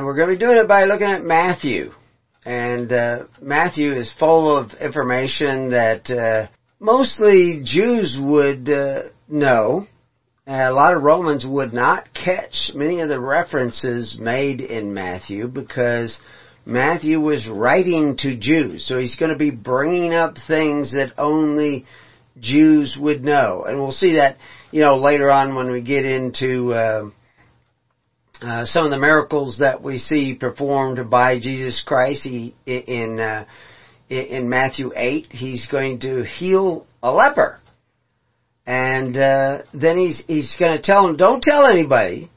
and we're going to be doing it by looking at Matthew. And uh, Matthew is full of information that uh, mostly Jews would uh, know. a lot of Romans would not catch many of the references made in Matthew because Matthew was writing to Jews, so he's going to be bringing up things that only Jews would know, and we'll see that you know later on when we get into uh, some of the miracles that we see performed by Jesus Christ. He in uh, in Matthew eight, he's going to heal a leper, and uh, then he's he's going to tell him, "Don't tell anybody."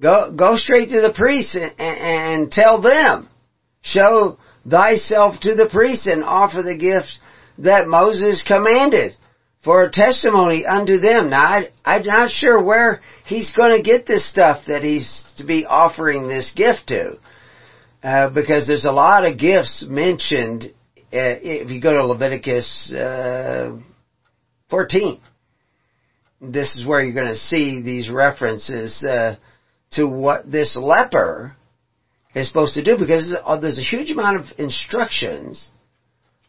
Go, go straight to the priest and, and tell them. Show thyself to the priest and offer the gifts that Moses commanded for a testimony unto them. Now, I, I'm not sure where he's going to get this stuff that he's to be offering this gift to. Uh, because there's a lot of gifts mentioned uh, if you go to Leviticus uh, 14. This is where you're going to see these references uh, to what this leper is supposed to do because there's a huge amount of instructions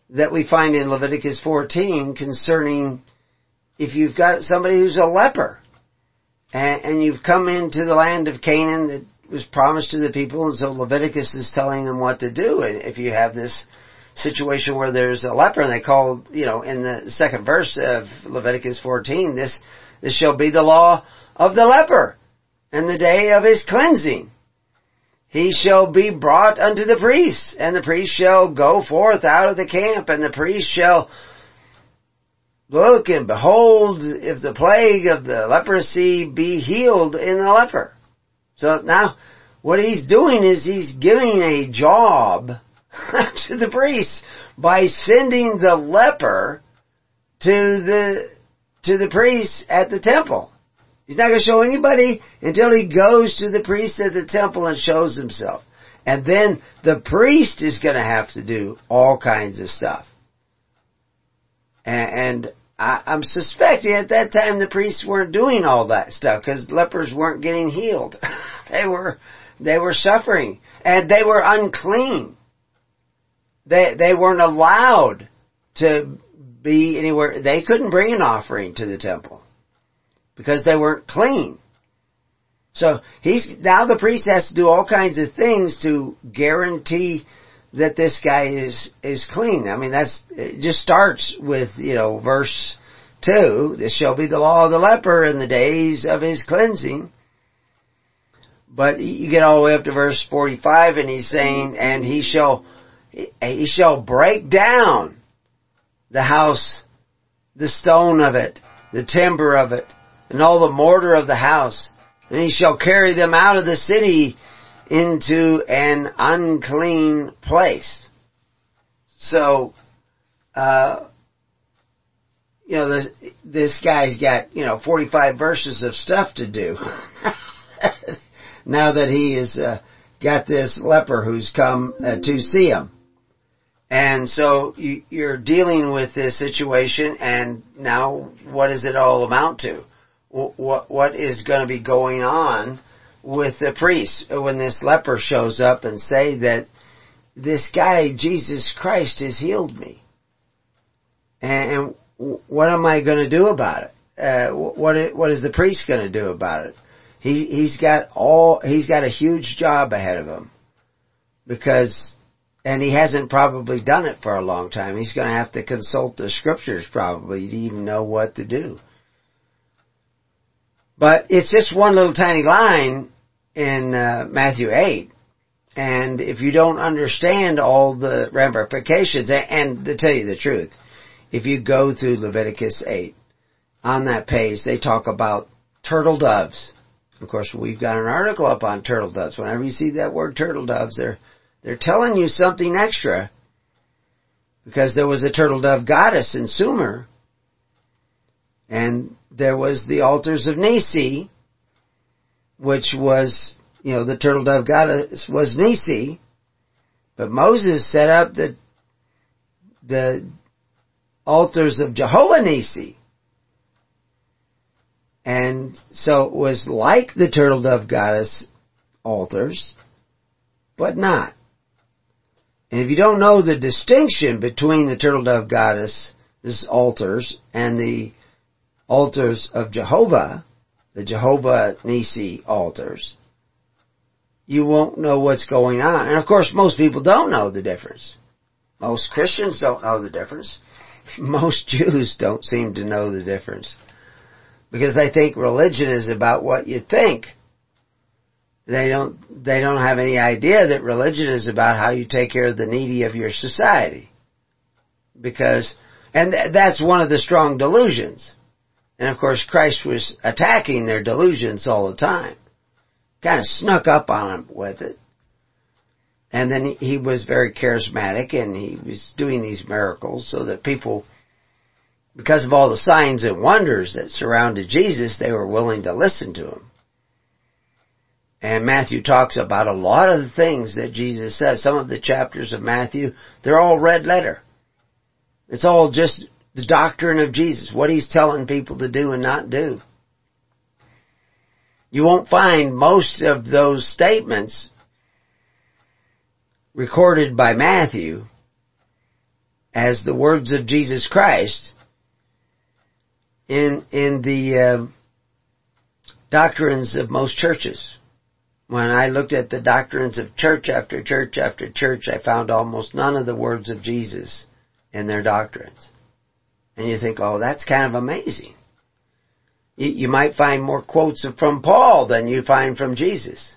that we find in Leviticus 14 concerning if you've got somebody who's a leper and, and you've come into the land of Canaan that was promised to the people and so Leviticus is telling them what to do and if you have this situation where there's a leper and they call, you know, in the second verse of Leviticus 14, this, this shall be the law of the leper and the day of his cleansing. He shall be brought unto the priest, and the priest shall go forth out of the camp, and the priest shall look and behold if the plague of the leprosy be healed in the leper. So now, what he's doing is he's giving a job to the priest by sending the leper to the, to the priest at the temple. He's not going to show anybody until he goes to the priest at the temple and shows himself. And then the priest is going to have to do all kinds of stuff. And, I, I'm suspecting at that time the priests weren't doing all that stuff because lepers weren't getting healed. they were, they were suffering and they were unclean. They, they weren't allowed to be anywhere. They couldn't bring an offering to the temple because they weren't clean. So he's, now the priest has to do all kinds of things to guarantee that this guy is, is clean. I mean, that's, it just starts with, you know, verse 2, this shall be the law of the leper in the days of his cleansing. But you get all the way up to verse 45 and he's saying, and he shall, he shall break down the house, the stone of it, the timber of it, and all the mortar of the house, and he shall carry them out of the city into an unclean place. So, uh, you know, this, this guy's got, you know, 45 verses of stuff to do. now that he has uh, got this leper who's come uh, to see him. And so you, you're dealing with this situation and now what does it all amount to? what what is going to be going on with the priest when this leper shows up and say that this guy Jesus Christ has healed me, and what am I going to do about it? Uh, what what is the priest going to do about it? He he's got all he's got a huge job ahead of him because and he hasn't probably done it for a long time. He's going to have to consult the scriptures probably to even know what to do. But it's just one little tiny line in uh, Matthew 8. And if you don't understand all the ramifications, and, to tell you the truth, if you go through Leviticus 8, on that page they talk about turtle doves Of course, we've got an article up on turtle doves. Whenever you see that word turtle doves, they're, they're telling you something extra because there was a turtle dove goddess in Sumer and there was the altars of Nissi, which was, you know, the turtle dove goddess was Nissi, but Moses set up the, the altars of Jehovah Nissi. And so it was like the turtle dove goddess altars, but not. And if you don't know the distinction between the turtle dove goddess, altars, and the altars of Jehovah, the Jehovah Nissi altars, you won't know what's going on. And of course, most people don't know the difference. Most Christians don't know the difference. Most Jews don't seem to know the difference because they think religion is about what you think. They don't, they don't have any idea that religion is about how you take care of the needy of your society. Because, and that's one of the strong delusions. And of course Christ was attacking their delusions all the time. Kind of snuck up on them with it. And then he was very charismatic and he was doing these miracles so that people because of all the signs and wonders that surrounded Jesus, they were willing to listen to him. And Matthew talks about a lot of the things that Jesus says. Some of the chapters of Matthew, they're all red letter. It's all just the doctrine of Jesus, what he's telling people to do and not do. You won't find most of those statements recorded by Matthew as the words of Jesus Christ in in the uh, doctrines of most churches. When I looked at the doctrines of church after church after church, I found almost none of the words of Jesus in their doctrines. And you think, oh, that's kind of amazing. You, you might find more quotes from Paul than you find from Jesus.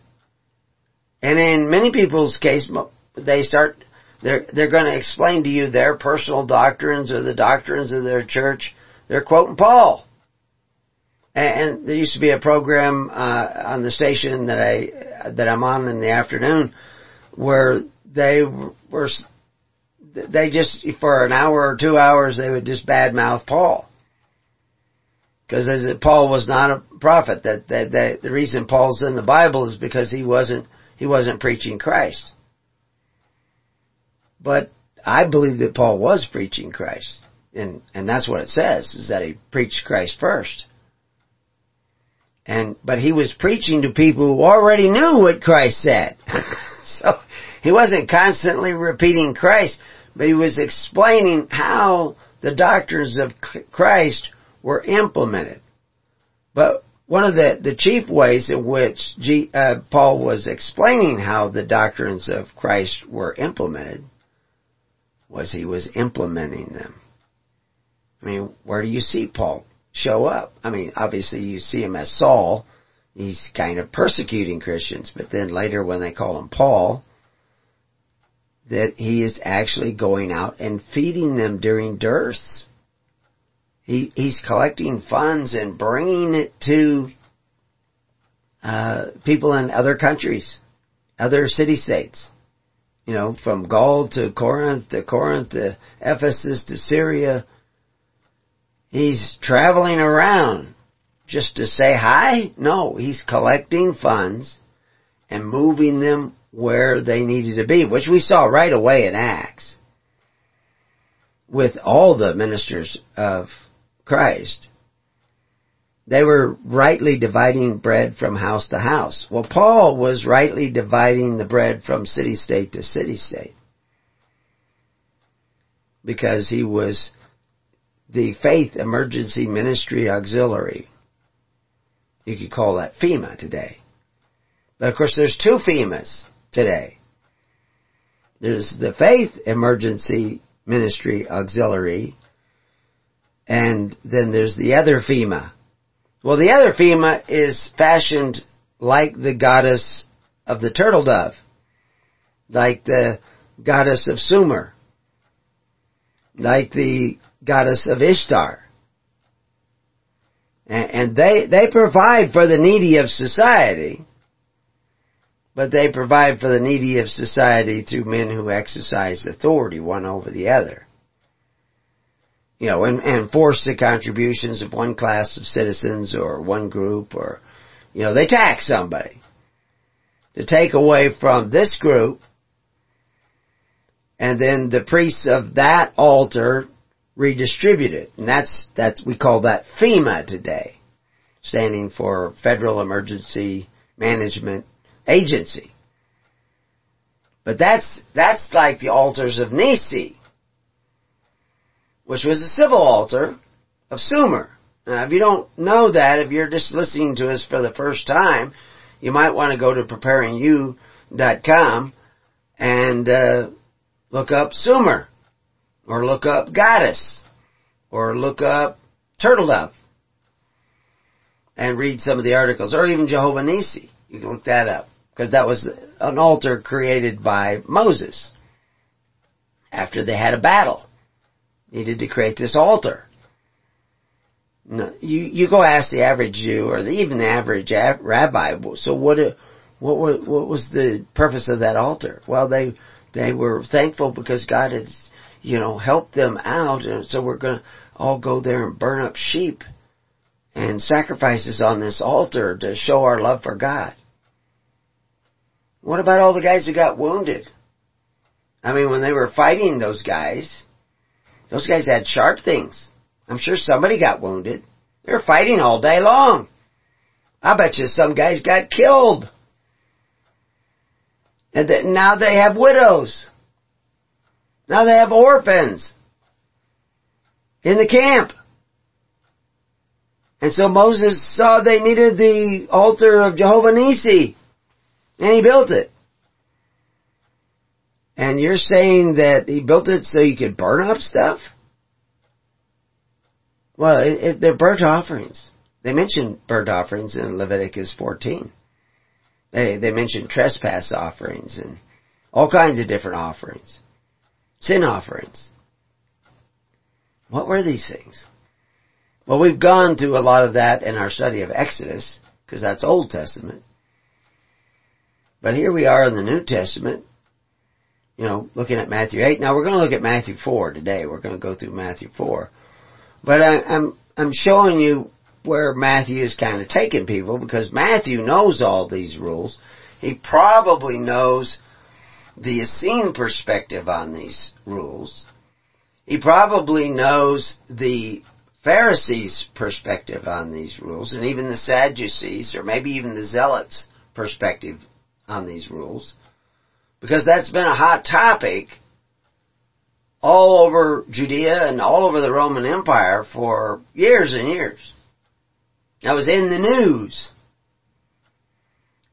And in many people's case, they start, they're, they're going to explain to you their personal doctrines or the doctrines of their church they're quoting Paul. And, there used to be a program uh, on the station that I that I'm on in the afternoon where they were they just for an hour or two hours they would just badmouth Paul because Paul was not a prophet. That, that that the reason Paul's in the Bible is because he wasn't he wasn't preaching Christ. But I believe that Paul was preaching Christ and and that's what it says is that he preached Christ first. And but he was preaching to people who already knew what Christ said. so he wasn't constantly repeating Christ, but he was explaining how the doctrines of Christ were implemented. But one of the, the chief ways in which G, uh, Paul was explaining how the doctrines of Christ were implemented was he was implementing them. I mean, where do you see Paul show up? I mean, obviously you see him as Saul. He's kind of persecuting Christians, but then later when they call him Paul, that he is actually going out and feeding them during dearths. He, he's collecting funds and bringing it to uh, people in other countries, other city states. You know, from Gaul to Corinth to Corinth to Ephesus to Syria He's traveling around just to say hi? No, he's collecting funds and moving them where they needed to be, which we saw right away in Acts with all the ministers of Christ. They were rightly dividing bread from house to house. Well, Paul was rightly dividing the bread from city state to city state. Because he was the Faith Emergency Ministry Auxiliary. You could call that FEMA today. But of course there's two FEMAs today. There's the Faith Emergency Ministry Auxiliary, and then there's the other FEMA. Well, the other FEMA is fashioned like the goddess of the turtle dove, like the goddess of Sumer, like the goddess of Ishtar. And, they, they provide for the needy of society, but they provide for the needy of society through men who exercise authority one over the other. You know, and, and force the contributions of one class of citizens or one group or, you know, they tax somebody to take away from this group and then the priests of that altar redistribute it. And that's, that's, we call that FEMA today, standing for Federal Emergency Management Agency. But that's, that's like the altars of Nissi, which was a civil altar of Sumer. Now, if you don't know that, if you're just listening to us for the first time, you might want to go to preparingyou.com and uh, look up Sumer, or look up Goddess, or look up Turtle Dove, and read some of the articles, or even Jehovah Nissi. You can look that up, because that was an altar created by Moses after they had a battle. Needed to create this altar. No, you you go ask the average Jew or the, even the average rabbi. So what what what was the purpose of that altar? Well, they they were thankful because God had, you know, helped them out, and so we're to all go there and burn up sheep and sacrifices on this altar to show our love for God. What about all the guys who got wounded? I mean, when they were fighting those guys, those guys had sharp things. I'm sure somebody got wounded. They were fighting all day long. I bet you some guys got killed. And that now they have widows. Now they have orphans in the camp. And so Moses saw they needed the altar of Jehovah Nissi. And he built it. And you're saying that he built it so you could burn up stuff? Well, it, it, they're burnt offerings. They mention burnt offerings in Leviticus 14. They, they mention trespass offerings and all kinds of different offerings. Sin offerings. What were these things? Well, we've gone through a lot of that in our study of Exodus, because that's Old Testament. But here we are in the New Testament, you know, looking at Matthew 8. Now we're going to look at Matthew 4 today. We're going to go through Matthew 4. But I, I'm, I'm showing you where Matthew is kind of taking people because Matthew knows all these rules. He probably knows the Essene perspective on these rules. He probably knows the Pharisees' perspective on these rules, and even the Sadducees, or maybe even the Zealots' perspective on these rules, because that's been a hot topic all over Judea and all over the Roman Empire for years and years. That was in the news.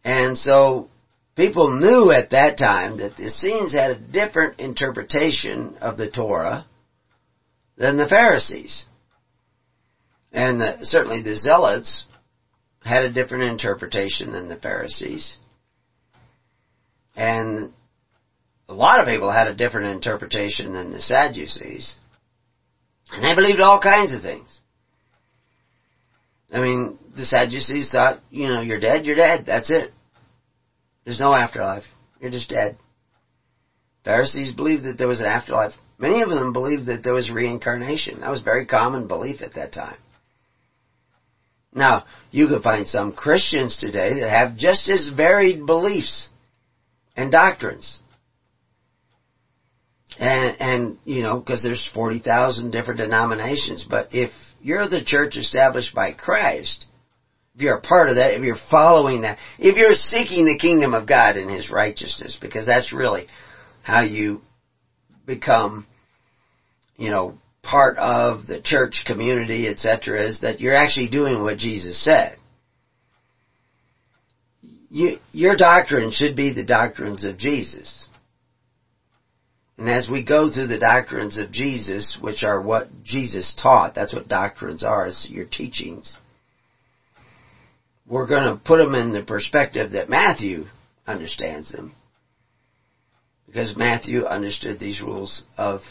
And so people knew at that time that the Essenes had a different interpretation of the Torah than the Pharisees. And the, certainly the Zealots had a different interpretation than the Pharisees. And a lot of people had a different interpretation than the Sadducees. And they believed all kinds of things. I mean, the Sadducees thought, you know, you're dead, you're dead. That's it. There's no afterlife. You're just dead. Pharisees believed that there was an afterlife. Many of them believed that there was reincarnation. That was very common belief at that time. Now, you can find some Christians today that have just as varied beliefs and doctrines. And, and, you know, because there's 40,000 different denominations. But if you're the church established by Christ, if you're a part of that, if you're following that, if you're seeking the kingdom of God and His righteousness, because that's really how you become, you know, part of the church community, etc., is that you're actually doing what Jesus said. You, your doctrine should be the doctrines of Jesus. And as we go through the doctrines of Jesus, which are what Jesus taught, that's what doctrines are, it's your teachings. We're going to put them in the perspective that Matthew understands them. Because Matthew understood these rules of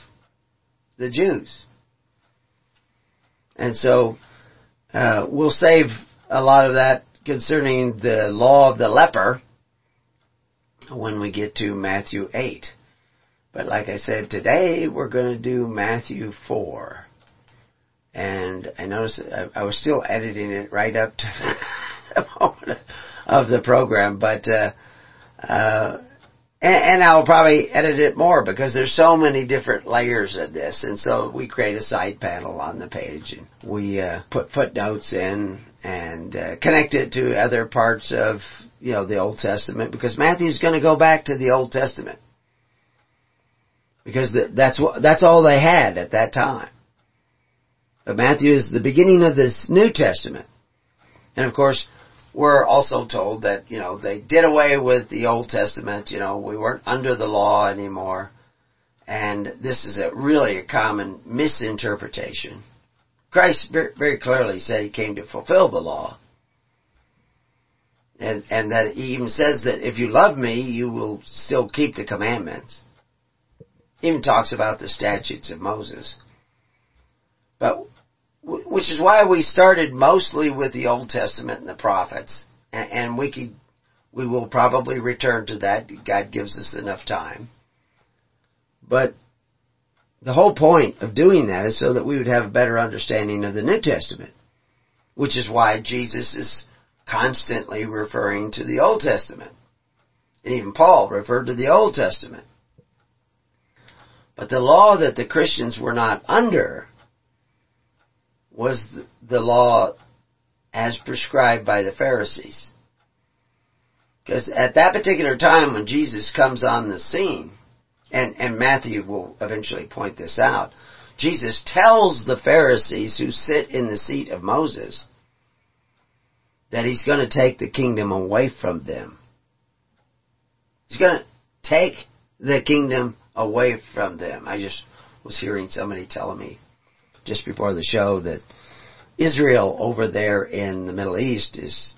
the Jews. And so, Uh, we'll save a lot of that concerning the law of the leper when we get to Matthew 8. But like I said, today we're going to do Matthew 4. And I noticed I, I was still editing it right up to the moment of the program, but, uh, uh, and, and I'll probably edit it more because there's so many different layers of this. And so we create a side panel on the page and we, uh, put footnotes in and, uh, connect it to other parts of, you know, the Old Testament because Matthew's going to go back to the Old Testament because that's what that's all they had at that time. But Matthew is the beginning of this New Testament, and of course, we're also told that you know they did away with the Old Testament. You know, we weren't under the law anymore, and this is a really a common misinterpretation. Christ very clearly said he came to fulfill the law. And, and that he even says that if you love me, you will still keep the commandments He even talks about the statutes of Moses. But, which is why we started mostly with the Old Testament and the prophets, and, and we could, we will probably return to that. God gives us enough time. But the whole point of doing that is so that we would have a better understanding of the New Testament, which is why Jesus is constantly referring to the Old Testament. And even Paul referred to the Old Testament. But the law that the Christians were not under was the law as prescribed by the Pharisees. Because at that particular time when Jesus comes on the scene, and, and Matthew will eventually point this out, Jesus tells the Pharisees who sit in the seat of Moses that he's going to take the kingdom away from them. He's going to take the kingdom away from them. I just was hearing somebody telling me just before the show that Israel over there in the Middle East is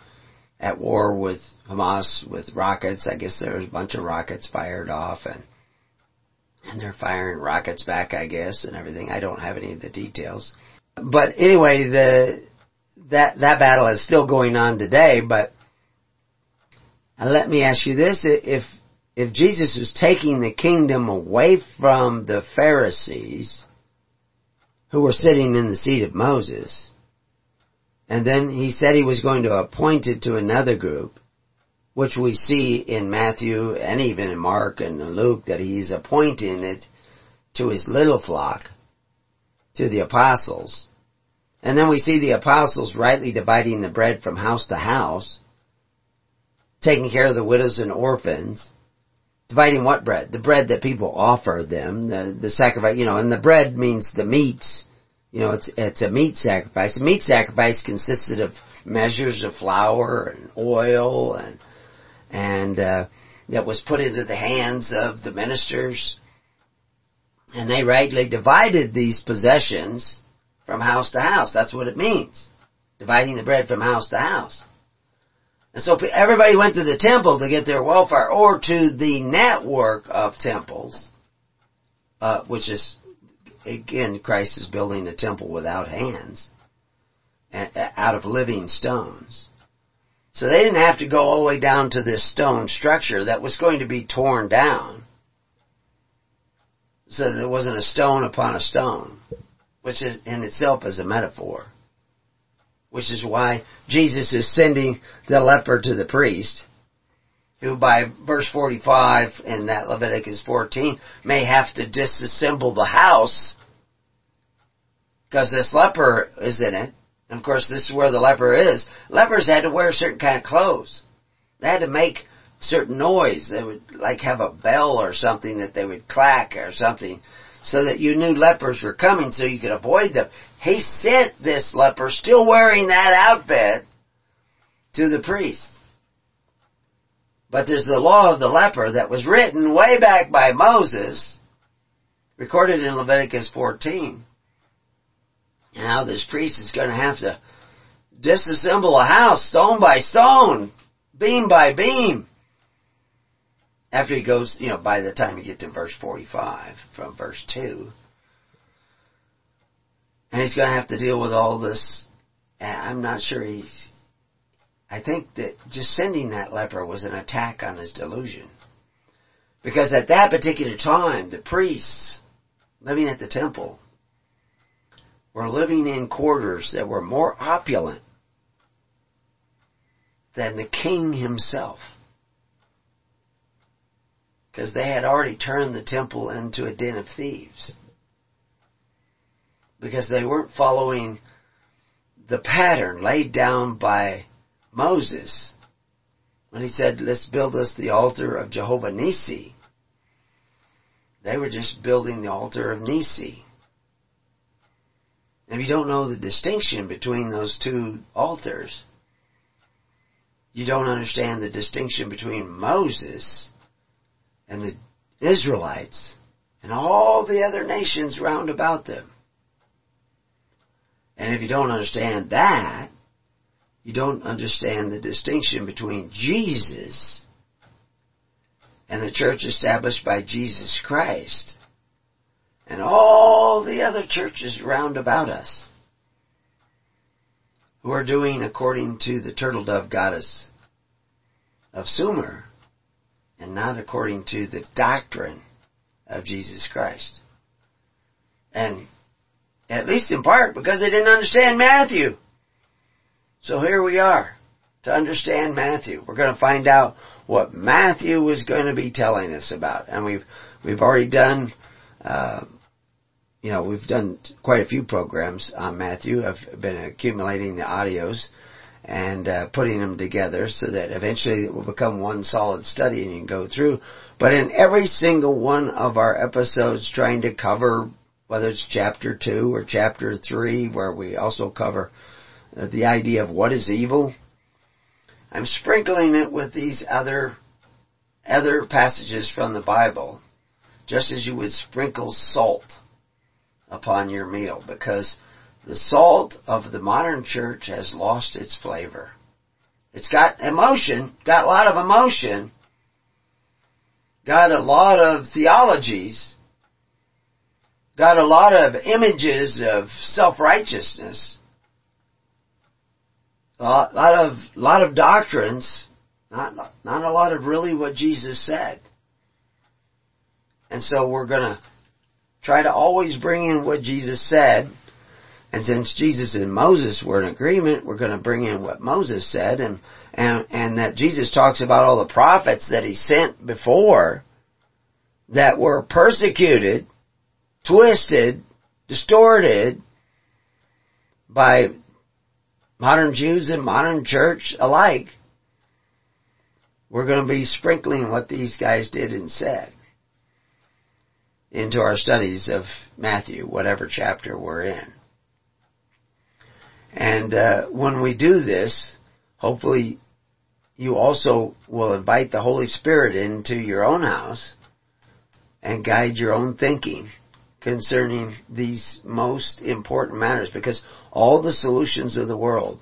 at war with Hamas with rockets. I guess there was a bunch of rockets fired off and and they're firing rockets back, I guess, and everything. I don't have any of the details. But anyway, the that that battle is still going on today, but uh, let me ask you this, if if Jesus is taking the kingdom away from the Pharisees who were sitting in the seat of Moses, and then he said he was going to appoint it to another group, which we see in Matthew and even in Mark and Luke that he's appointing it to his little flock, to the apostles. And then we see the apostles rightly dividing the bread from house to house, taking care of the widows and orphans, dividing what bread? The bread that people offer them, the, the sacrifice, you know, and the bread means the meats. You know, it's, it's a meat sacrifice. A meat sacrifice consisted of measures of flour and oil and, and, uh, that was put into the hands of the ministers. And they rightly divided these possessions from house to house. That's what it means. Dividing the bread from house to house. And so everybody went to the temple to get their welfare, or to the network of temples, uh, which is, again, Christ is building a temple without hands, out of living stones. So they didn't have to go all the way down to this stone structure that was going to be torn down. So there wasn't a stone upon a stone, which is in itself is a metaphor which is why Jesus is sending the leper to the priest, who by verse 45 in that Leviticus 14 may have to disassemble the house because this leper is in it. And of course, this is where the leper is. Lepers had to wear certain kind of clothes. They had to make certain noise. They would like have a bell or something that they would clack or something so that you knew lepers were coming so you could avoid them. He sent this leper, still wearing that outfit, to the priest. But there's the law of the leper that was written way back by Moses, recorded in Leviticus 14. Now this priest is going to have to disassemble a house stone by stone, beam by beam, after he goes, you know, by the time you get to verse 45 from verse 2. And he's going to have to deal with all this And I'm not sure he's, I think that just sending that leper was an attack on his delusion. Because at that particular time, the priests living at the temple were living in quarters that were more opulent than the king himself. Because they had already turned the temple into a den of thieves. Because they weren't following the pattern laid down by Moses when he said, let's build us the altar of Jehovah Nissi. They were just building the altar of Nissi. If you don't know the distinction between those two altars, you don't understand the distinction between Moses and the Israelites and all the other nations round about them. And if you don't understand that, you don't understand the distinction between Jesus and the church established by Jesus Christ and all the other churches round about us who are doing according to the turtle dove goddess of Sumer and not according to the doctrine of Jesus Christ. And at least in part because they didn't understand Matthew. So here we are to understand Matthew. We're going to find out what Matthew was going to be telling us about. And we've, we've already done, uh, you know, we've done quite a few programs on Matthew. I've been accumulating the audios and uh, putting them together so that eventually it will become one solid study and you can go through. But in every single one of our episodes trying to cover whether it's chapter 2 or chapter 3 where we also cover uh, the idea of what is evil, I'm sprinkling it with these other other passages from the Bible, just as you would sprinkle salt upon your meal, because the salt of the modern church has lost its flavor. It's got emotion, got a lot of emotion, got a lot of theologies, got a lot of images of self-righteousness, a lot, of lot of doctrines, not not a lot of really what Jesus said. And so we're to try to always bring in what Jesus said. And since Jesus and Moses were in agreement, we're going to bring in what Moses said and, and, and that Jesus talks about all the prophets that he sent before that were persecuted, twisted, distorted by modern Jews and modern church alike, we're going to be sprinkling what these guys did and said into our studies of Matthew, whatever chapter we're in. And uh, when we do this, hopefully you also will invite the Holy Spirit into your own house and guide your own thinking concerning these most important matters. Because all the solutions of the world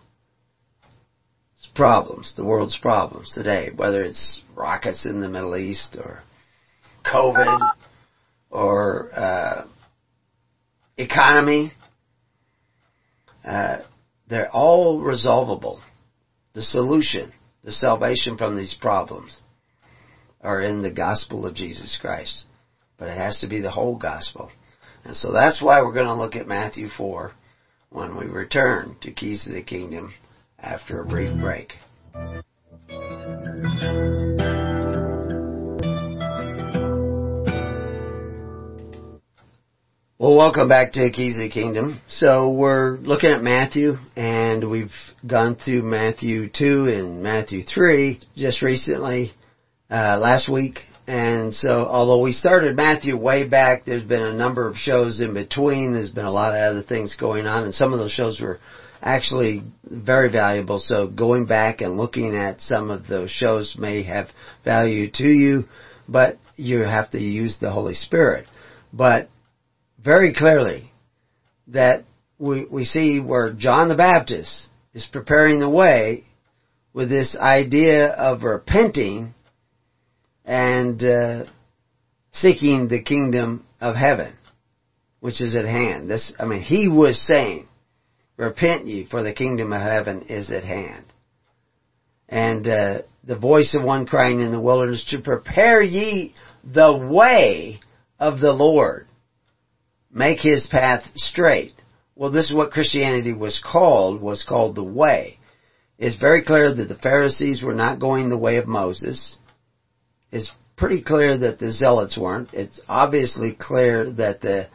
problems, the world's problems today, whether it's rockets in the Middle East or COVID or uh, economy, uh, they're all resolvable. The solution, the salvation from these problems are in the gospel of Jesus Christ. But it has to be the whole gospel. And so that's why we're going to look at Matthew 4 when we return to Keys to the Kingdom after a brief break. Well, welcome back to Keys of the Kingdom. So we're looking at Matthew, and we've gone through Matthew 2 and Matthew 3 just recently, uh, last week, and so, although we started Matthew way back, there's been a number of shows in between. There's been a lot of other things going on, and some of those shows were actually very valuable. So going back and looking at some of those shows may have value to you, but you have to use the Holy Spirit. But very clearly that we, we see where John the Baptist is preparing the way with this idea of repenting and uh, seeking the kingdom of heaven, which is at hand. This, I mean, he was saying, Repent ye, for the kingdom of heaven is at hand. And uh, the voice of one crying in the wilderness to prepare ye the way of the Lord. Make his path straight. Well, this is what Christianity was called, was called the way. It's very clear that the Pharisees were not going the way of Moses. It's pretty clear that the Zealots weren't. It's obviously clear that the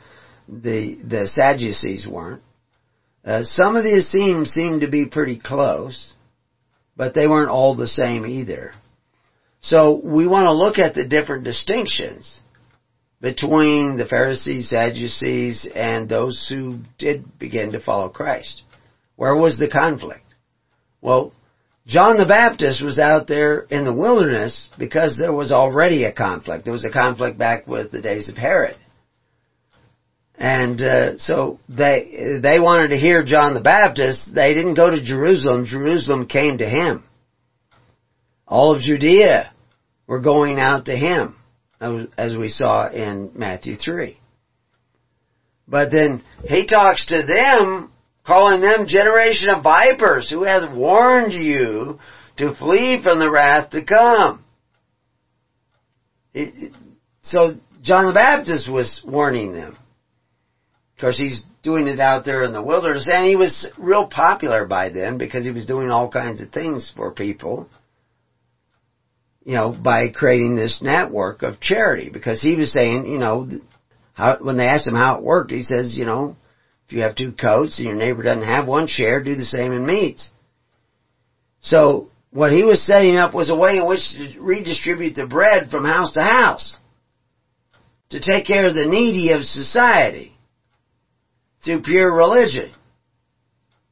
the the Sadducees weren't. Uh, some of the Essenes seemed to be pretty close, but they weren't all the same either. So we want to look at the different distinctions between the Pharisees, Sadducees, and those who did begin to follow Christ. Where was the conflict? Well, John the Baptist was out there in the wilderness because there was already a conflict. There was a conflict back with the days of Herod. And uh, so they they wanted to hear John the Baptist. They didn't go to Jerusalem. Jerusalem came to him. All of Judea were going out to him, Um, as we saw in Matthew three. But then he talks to them, calling them generation of vipers, who hath warned you to flee from the wrath to come. so John the Baptist was warning them course, he's doing it out there in the wilderness, and he was real popular by then because he was doing all kinds of things for people. You know, by creating this network of charity, because he was saying, you know, how when they asked him how it worked, he says, you know, if you have two coats and your neighbor doesn't have one, share, do the same in meats. So what he was setting up was a way in which to redistribute the bread from house to house to take care of the needy of society through pure religion.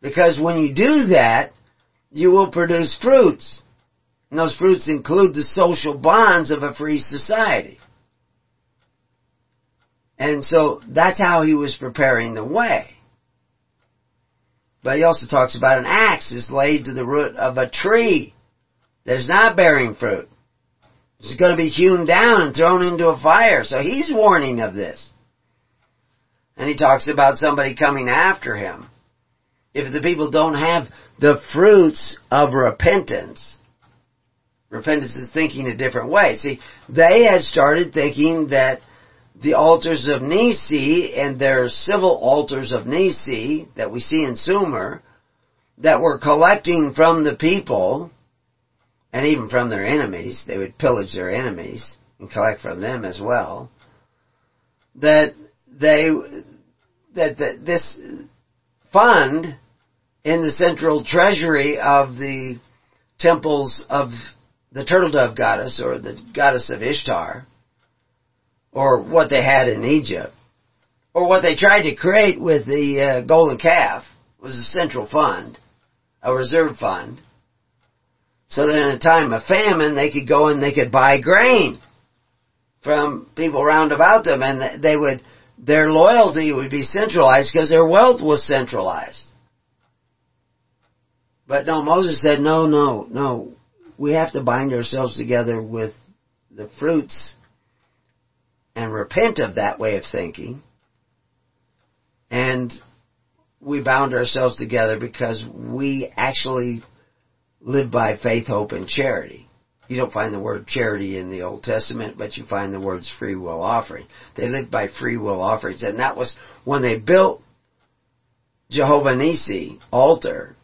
Because when you do that, you will produce fruits. And those fruits include the social bonds of a free society. And so that's how he was preparing the way. But he also talks about an axe is laid to the root of a tree that is not bearing fruit. It's going to be hewn down and thrown into a fire. So he's warning of this. And he talks about somebody coming after him. If the people don't have the fruits of repentance, repentance is thinking a different way. See, they had started thinking that the altars of Nissi and their civil altars of Nissi that we see in Sumer that were collecting from the people and even from their enemies, they would pillage their enemies and collect from them as well, that they that, that this fund in the central treasury of the temples of the turtle dove goddess or the goddess of Ishtar, or what they had in Egypt, or what they tried to create with the uh, golden calf was a central fund, a reserve fund, so that in a time of famine they could go and they could buy grain from people round about them and they would their loyalty would be centralized because their wealth was centralized. But no, Moses said, no, no, no. We have to bind ourselves together with the fruits and repent of that way of thinking. And we bound ourselves together because we actually live by faith, hope, and charity. You don't find the word charity in the Old Testament, but you find the words free will offering. They lived by free will offerings, and that was when they built Jehovah Nissi altar.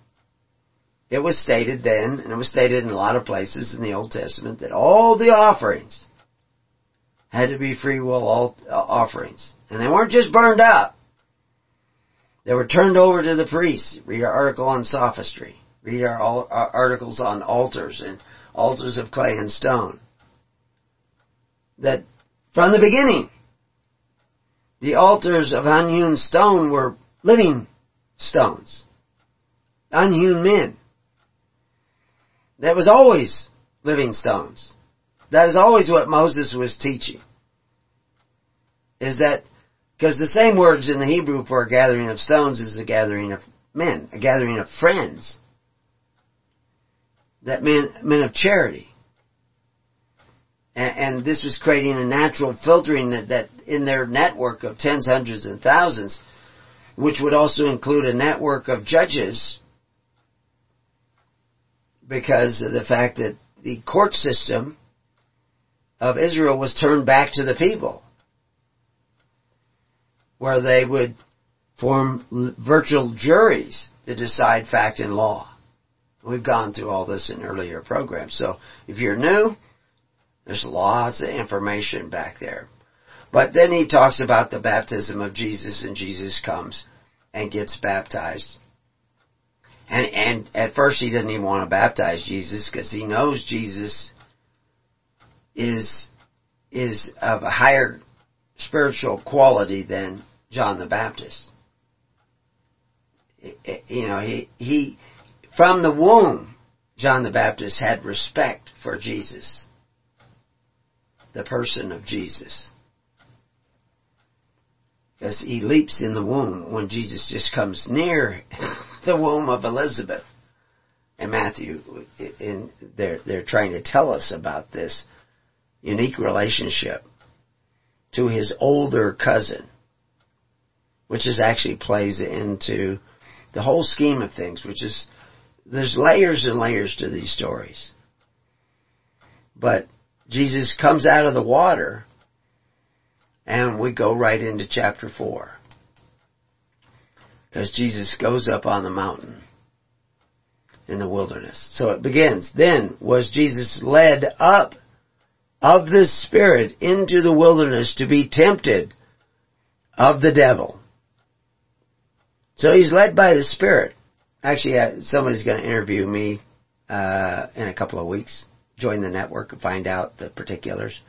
It was stated then, and it was stated in a lot of places in the Old Testament, that all the offerings had to be free will uh, offerings. And they weren't just burned up. They were turned over to the priests. Read our article on sophistry. Read our, our articles on altars and altars of clay and stone. That from the beginning, the altars of unhewn stone were living stones. Unhewn men. That was always living stones. That is always what Moses was teaching. Is that, because the same words in the Hebrew for a gathering of stones is a gathering of men, a gathering of friends that men, men of charity. And, and this was creating a natural filtering that, that in their network of tens, hundreds, and thousands, which would also include a network of judges because of the fact that the court system of Israel was turned back to the people, where they would form virtual juries to decide fact and law. We've gone through all this in earlier programs. So if you're new, there's lots of information back there. But then he talks about the baptism of Jesus and Jesus comes and gets baptized. And, and at first he doesn't even want to baptize Jesus because he knows Jesus is, is of a higher spiritual quality than John the Baptist. You know, he, he, from the womb, John the Baptist had respect for Jesus. The person of Jesus. Because he leaps in the womb when Jesus just comes near the womb of Elizabeth. And Matthew, in, they're, they're trying to tell us about this unique relationship to his older cousin, which is actually plays into the whole scheme of things, which is, there's layers and layers to these stories. But Jesus comes out of the water and we go right into chapter 4. Because Jesus goes up on the mountain in the wilderness. So it begins. Then was Jesus led up of the Spirit into the wilderness to be tempted of the devil. So he's led by the Spirit. Actually, uh, somebody's going to interview me uh, in a couple of weeks. Join the network and find out the particulars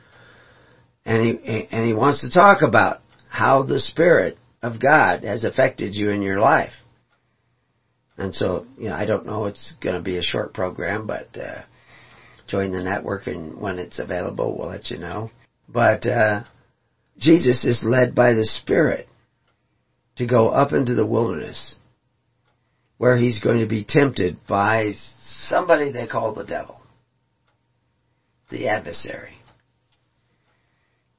and he and he wants to talk about how the Spirit of God has affected you in your life. And so, you know, I don't know. It's going to be a short program, but uh, join the network, and when it's available, we'll let you know. But uh, Jesus is led by the Spirit to go up into the wilderness, where he's going to be tempted by somebody they call the devil, the adversary.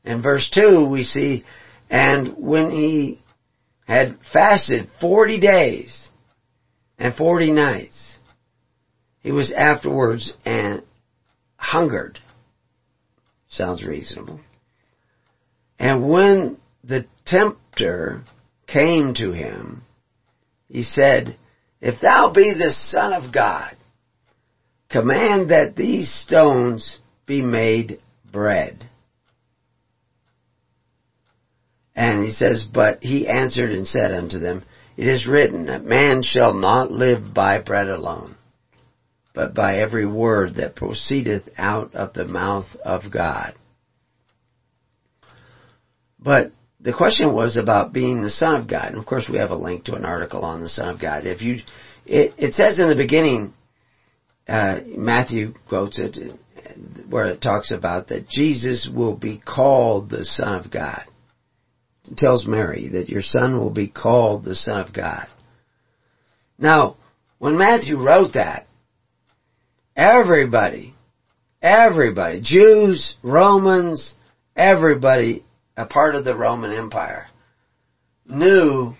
In verse 2 we see, and when he had fasted 40 days and 40 nights, he was afterwards and hungered. Sounds reasonable. And when the tempter came to him, he said, If thou be the Son of God, command that these stones be made bread. And he says, But he answered and said unto them, It is written that man shall not live by bread alone, but by every word that proceedeth out of the mouth of God. But the question was about being the Son of God. And of course we have a link to an article on the Son of God. If you, it, it says in the beginning, uh, Matthew quotes it, where it talks about that Jesus will be called the Son of God tells Mary that your son will be called the Son of God. Now, when Matthew wrote that, everybody, everybody, Jews, Romans, everybody, a part of the Roman Empire, knew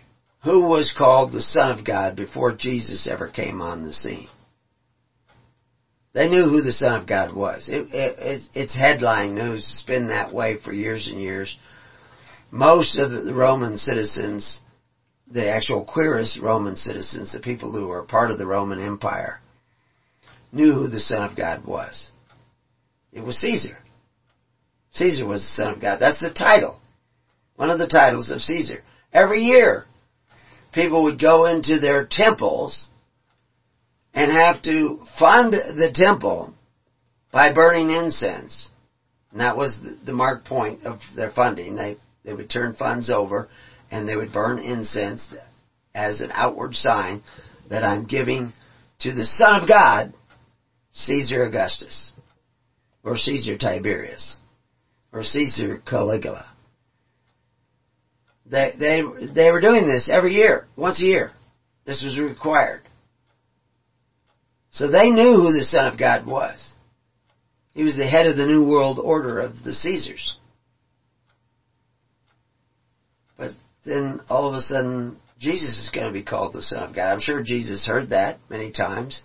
who was called the Son of God before Jesus ever came on the scene. They knew who the Son of God was. It, it, it's headline news. It's been that way for years and years most of the Roman citizens, the actual queerest Roman citizens, the people who were part of the Roman Empire, knew who the Son of God was. It was Caesar. Caesar was the Son of God. That's the title. One of the titles of Caesar. Every year, people would go into their temples and have to fund the temple by burning incense. And that was the mark point of their funding. They they would turn funds over and they would burn incense as an outward sign that I'm giving to the Son of God, Caesar Augustus, or Caesar Tiberius, or Caesar Caligula. They, they, they were doing this every year, once a year. This was required. So they knew who the Son of God was. He was the head of the New World Order of the Caesars. Then all of a sudden Jesus is going to be called the Son of God. I'm sure Jesus heard that many times.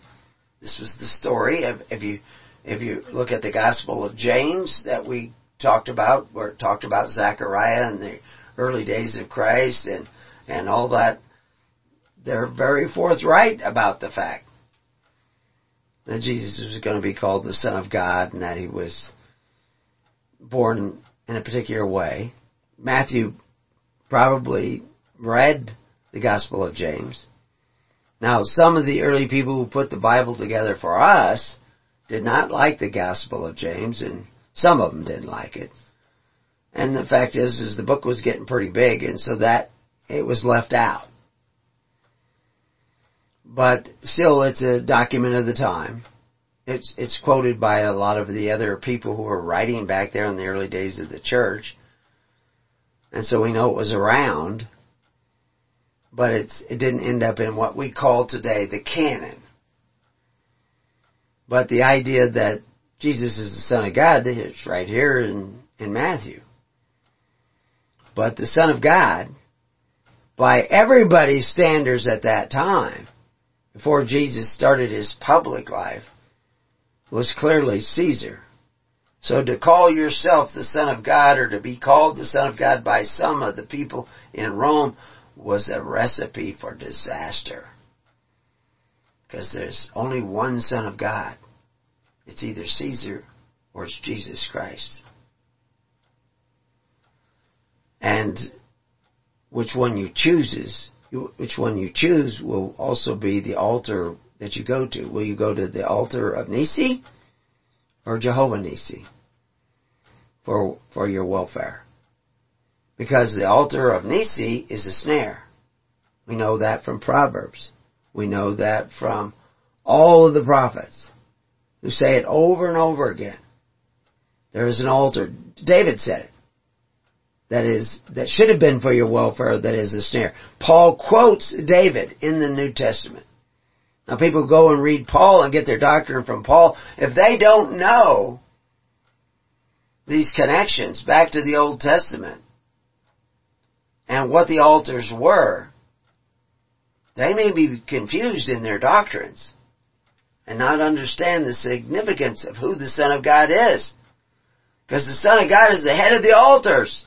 This was the story. If, if you if you look at the Gospel of James that we talked about, where it talked about Zechariah and the early days of Christ and and all that, they're very forthright about the fact that Jesus was going to be called the Son of God and that he was born in a particular way. Matthew probably read the Gospel of James. Now, some of the early people who put the Bible together for us did not like the Gospel of James, and some of them didn't like it. And the fact is, is the book was getting pretty big, and so that it was left out. But still, it's a document of the time. It's it's quoted by a lot of the other people who were writing back there in the early days of the church, and so we know it was around. But it's it didn't end up in what we call today the canon. But the idea that Jesus is the Son of God is right here in, in Matthew. But the Son of God, by everybody's standards at that time, before Jesus started his public life, was clearly Caesar. So to call yourself the Son of God or to be called the Son of God by some of the people in Rome was a recipe for disaster. Because there's only one Son of God. It's either Caesar or it's Jesus Christ. And which one you chooses, which one you choose will also be the altar that you go to. Will you go to the altar of Nissi or Jehovah Nissi for, for your welfare? Because the altar of Nissi is a snare. We know that from Proverbs. We know that from all of the prophets who say it over and over again. There is an altar. David said it. That is, that should have been for your welfare, that is a snare. Paul quotes David in the New Testament. Now people go and read Paul and get their doctrine from Paul. If they don't know these connections back to the Old Testament and what the altars were, they may be confused in their doctrines and not understand the significance of who the Son of God is. Because the Son of God is the head of the altars.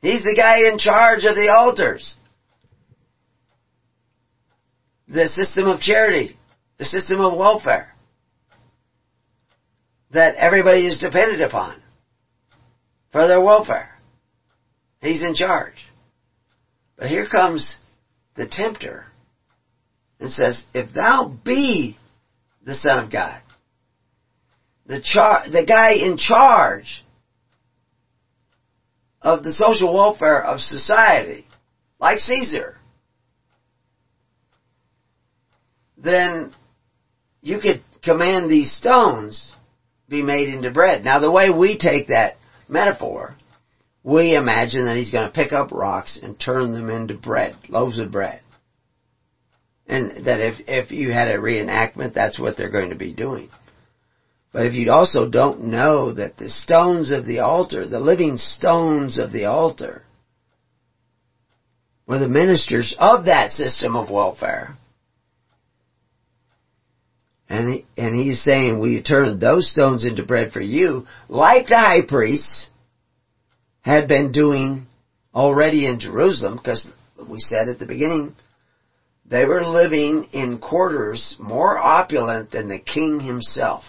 He's the guy in charge of the altars. The system of charity. The system of welfare. That everybody is dependent upon. For their welfare. He's in charge. But here comes the tempter and says, if thou be the Son of God. The char- the guy in charge of the social welfare of society, like Caesar, then you could command these stones be made into bread. Now the way we take that metaphor, we imagine that he's going to pick up rocks and turn them into bread, loaves of bread. And that if, if you had a reenactment, that's what they're going to be doing. But if you also don't know that the stones of the altar, the living stones of the altar, were the ministers of that system of welfare, and he, and he's saying, "Will you turn those stones into bread for you?" Like the high priests had been doing already in Jerusalem, because we said at the beginning they were living in quarters more opulent than the king himself.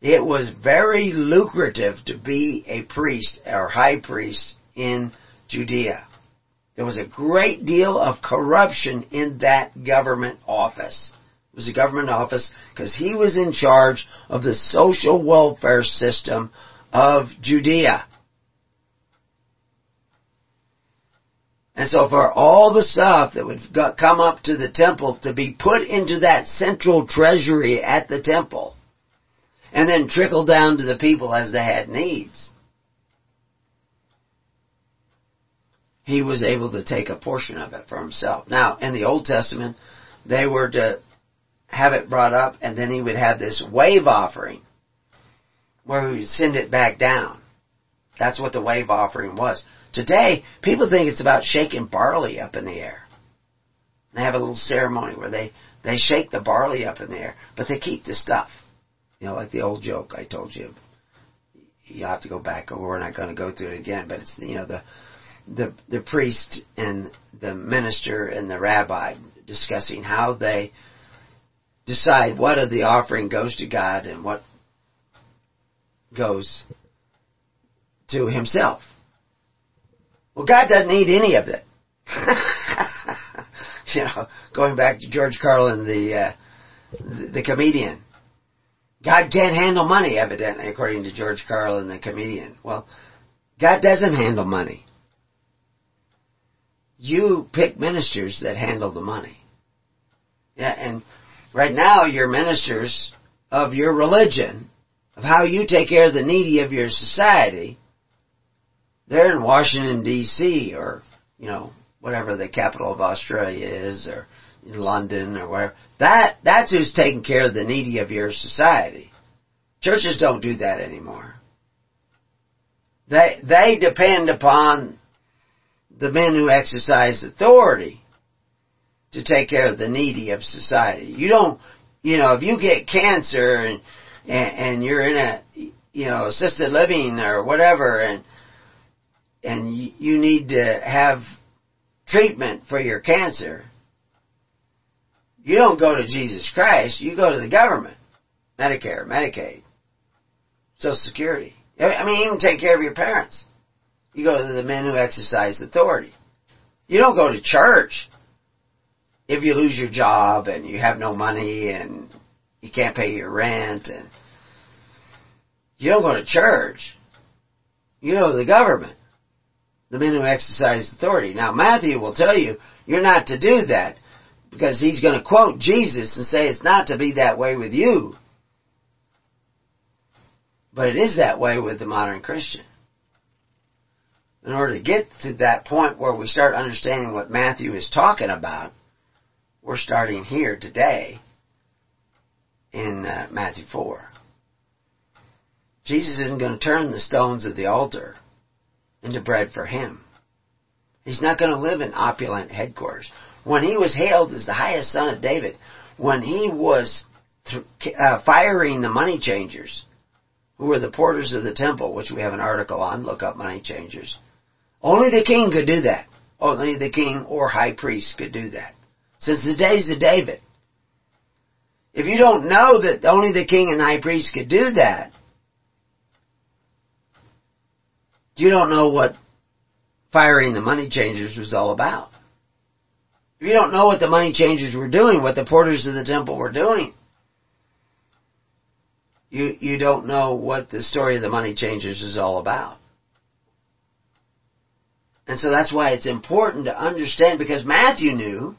It was very lucrative to be a priest or high priest in Judea. There was a great deal of corruption in that government office. Was a government office because he was in charge of the social welfare system of Judea. And so for all the stuff that would come up to the temple to be put into that central treasury at the temple, and then trickle down to the people as they had needs, he was able to take a portion of it for himself. Now, in the Old Testament, they were to have it brought up, and then he would have this wave offering, where he would send it back down. That's what the wave offering was. Today, people think it's about shaking barley up in the air. They have a little ceremony where they, they shake the barley up in the air, but they keep the stuff. You know, like the old joke I told you. You have to go back, or we're not going to go through it again. But it's you know the the the priest and the minister and the rabbi discussing how they decide what of the offering goes to God and what goes to himself. Well, God doesn't need any of it. you know, going back to George Carlin, the, uh, the the comedian. God can't handle money, evidently, according to George Carlin, the comedian. Well, God doesn't handle money. You pick ministers that handle the money. Yeah, and right now your ministers of your religion, of how you take care of the needy of your society, they're in Washington D.C. or, you know, whatever the capital of Australia is or London or wherever. That, that's who's taking care of the needy of your society. Churches don't do that anymore. They, they depend upon the men who exercise authority to take care of the needy of society. You don't, you know, if you get cancer and, and, and you're in a, you know, assisted living or whatever and, and you need to have treatment for your cancer, you don't go to Jesus Christ, you go to the government. Medicare, Medicaid, Social Security. I mean, even take care of your parents. You go to the men who exercise authority. You don't go to church if you lose your job and you have no money and you can't pay your rent and you don't go to church. You go to the government the men who exercise authority. Now Matthew will tell you, you're not to do that, because he's going to quote Jesus and say it's not to be that way with you. But it is that way with the modern Christian. In order to get to that point where we start understanding what Matthew is talking about, we're starting here today in uh, Matthew 4. Jesus isn't going to turn the stones of the altar into bread for him. He's not going to live in opulent headquarters. When he was hailed as the highest son of David, when he was th- uh, firing the money changers, who were the porters of the temple, which we have an article on, look up money changers. Only the king could do that. Only the king or high priest could do that. Since the days of David. If you don't know that only the king and high priest could do that, you don't know what firing the money changers was all about. If you don't know what the money changers were doing, what the porters of the temple were doing, you, you don't know what the story of the money changers is all about. And so that's why it's important to understand because Matthew knew,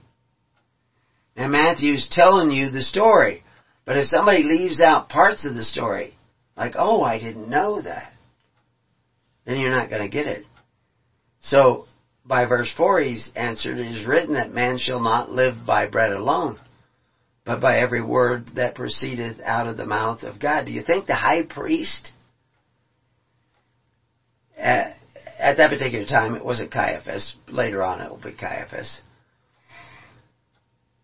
and Matthew's telling you the story. But if somebody leaves out parts of the story, like, oh, I didn't know that, then you're not going to get it. So, by verse 4, he's answered, It is written that man shall not live by bread alone, but by every word that proceedeth out of the mouth of God. Do you think the high priest, at, at that particular time, it wasn't Caiaphas, later on it will be Caiaphas.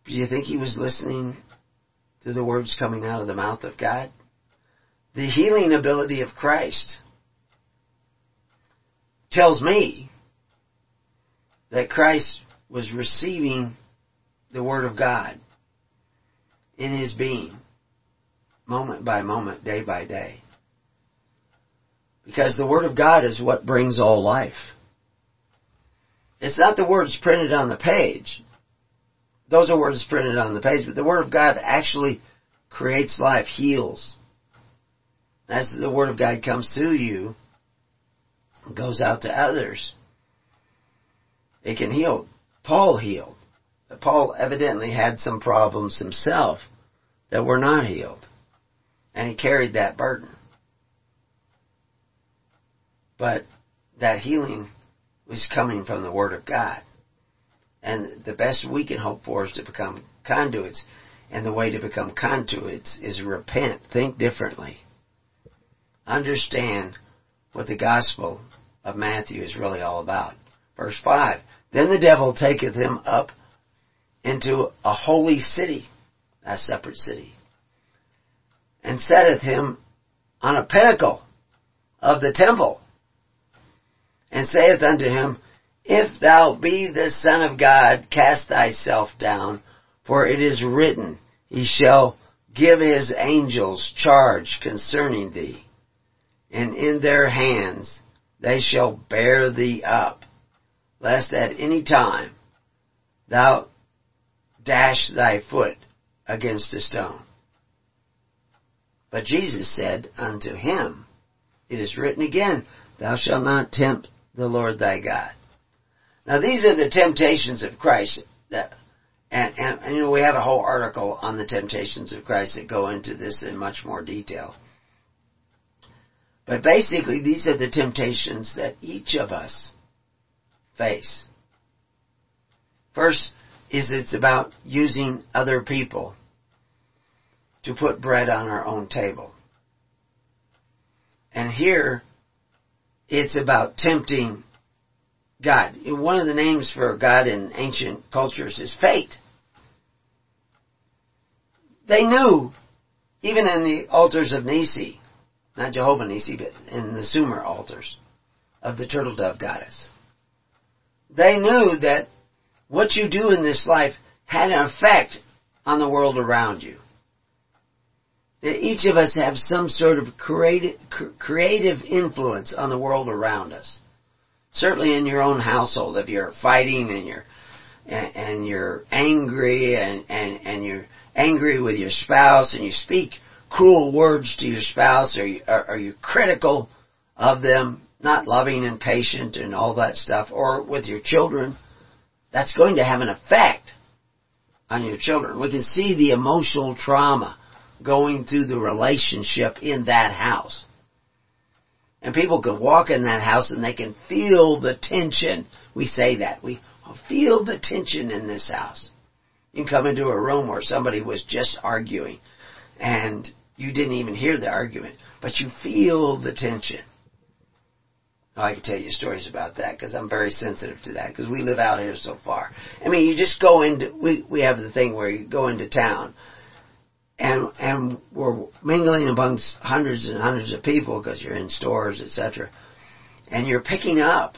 Do you think he was listening to the words coming out of the mouth of God? The healing ability of Christ tells me that Christ was receiving the Word of God in his being, moment by moment, day by day. Because the Word of God is what brings all life. It's not the words printed on the page. Those are words printed on the page, but the Word of God actually creates life, heals. As the Word of God comes through you, goes out to others. It can heal. Paul healed. Paul evidently had some problems himself that were not healed. And he carried that burden. But that healing was coming from the Word of God. And the best we can hope for is to become conduits. And the way to become conduits is repent, think differently. Understand what the gospel of Matthew is really all about. Verse 5 Then the devil taketh him up into a holy city, a separate city, and setteth him on a pinnacle of the temple, and saith unto him, If thou be the Son of God, cast thyself down, for it is written, He shall give His angels charge concerning thee, and in their hands they shall bear thee up, lest at any time thou dash thy foot against a stone. But Jesus said unto him, It is written again, Thou shalt not tempt the Lord thy God. Now these are the temptations of Christ that, and, and, and, you know, we have a whole article on the temptations of Christ that go into this in much more detail. But basically, these are the temptations that each of us face. First is it's about using other people to put bread on our own table. And here, it's about tempting God. One of the names for God in ancient cultures is fate. They knew, even in the altars of Nissi, not Jehovah Nissi, but in the Sumer altars of the turtle dove goddess, they knew that what you do in this life had an effect on the world around you. That Each of us have some sort of creative, creative influence on the world around us. Certainly in your own household, if you're fighting and you're and, and you're angry and, and, and you're angry with your spouse and you speak cruel words to your spouse or you, are, are you critical of them, not loving and patient and all that stuff, or with your children, that's going to have an effect on your children. We can see the emotional trauma going through the relationship in that house. And people can walk in that house and they can feel the tension. We say that. We feel the tension in this house. You can come into a room where somebody was just arguing and you didn't even hear the argument, but you feel the tension. Oh, I can tell you stories about that because I'm very sensitive to that because we live out here so far. I mean, you just go into, we, we have the thing where you go into town and and we're mingling amongst hundreds and hundreds of people because you're in stores, etc. And you're picking up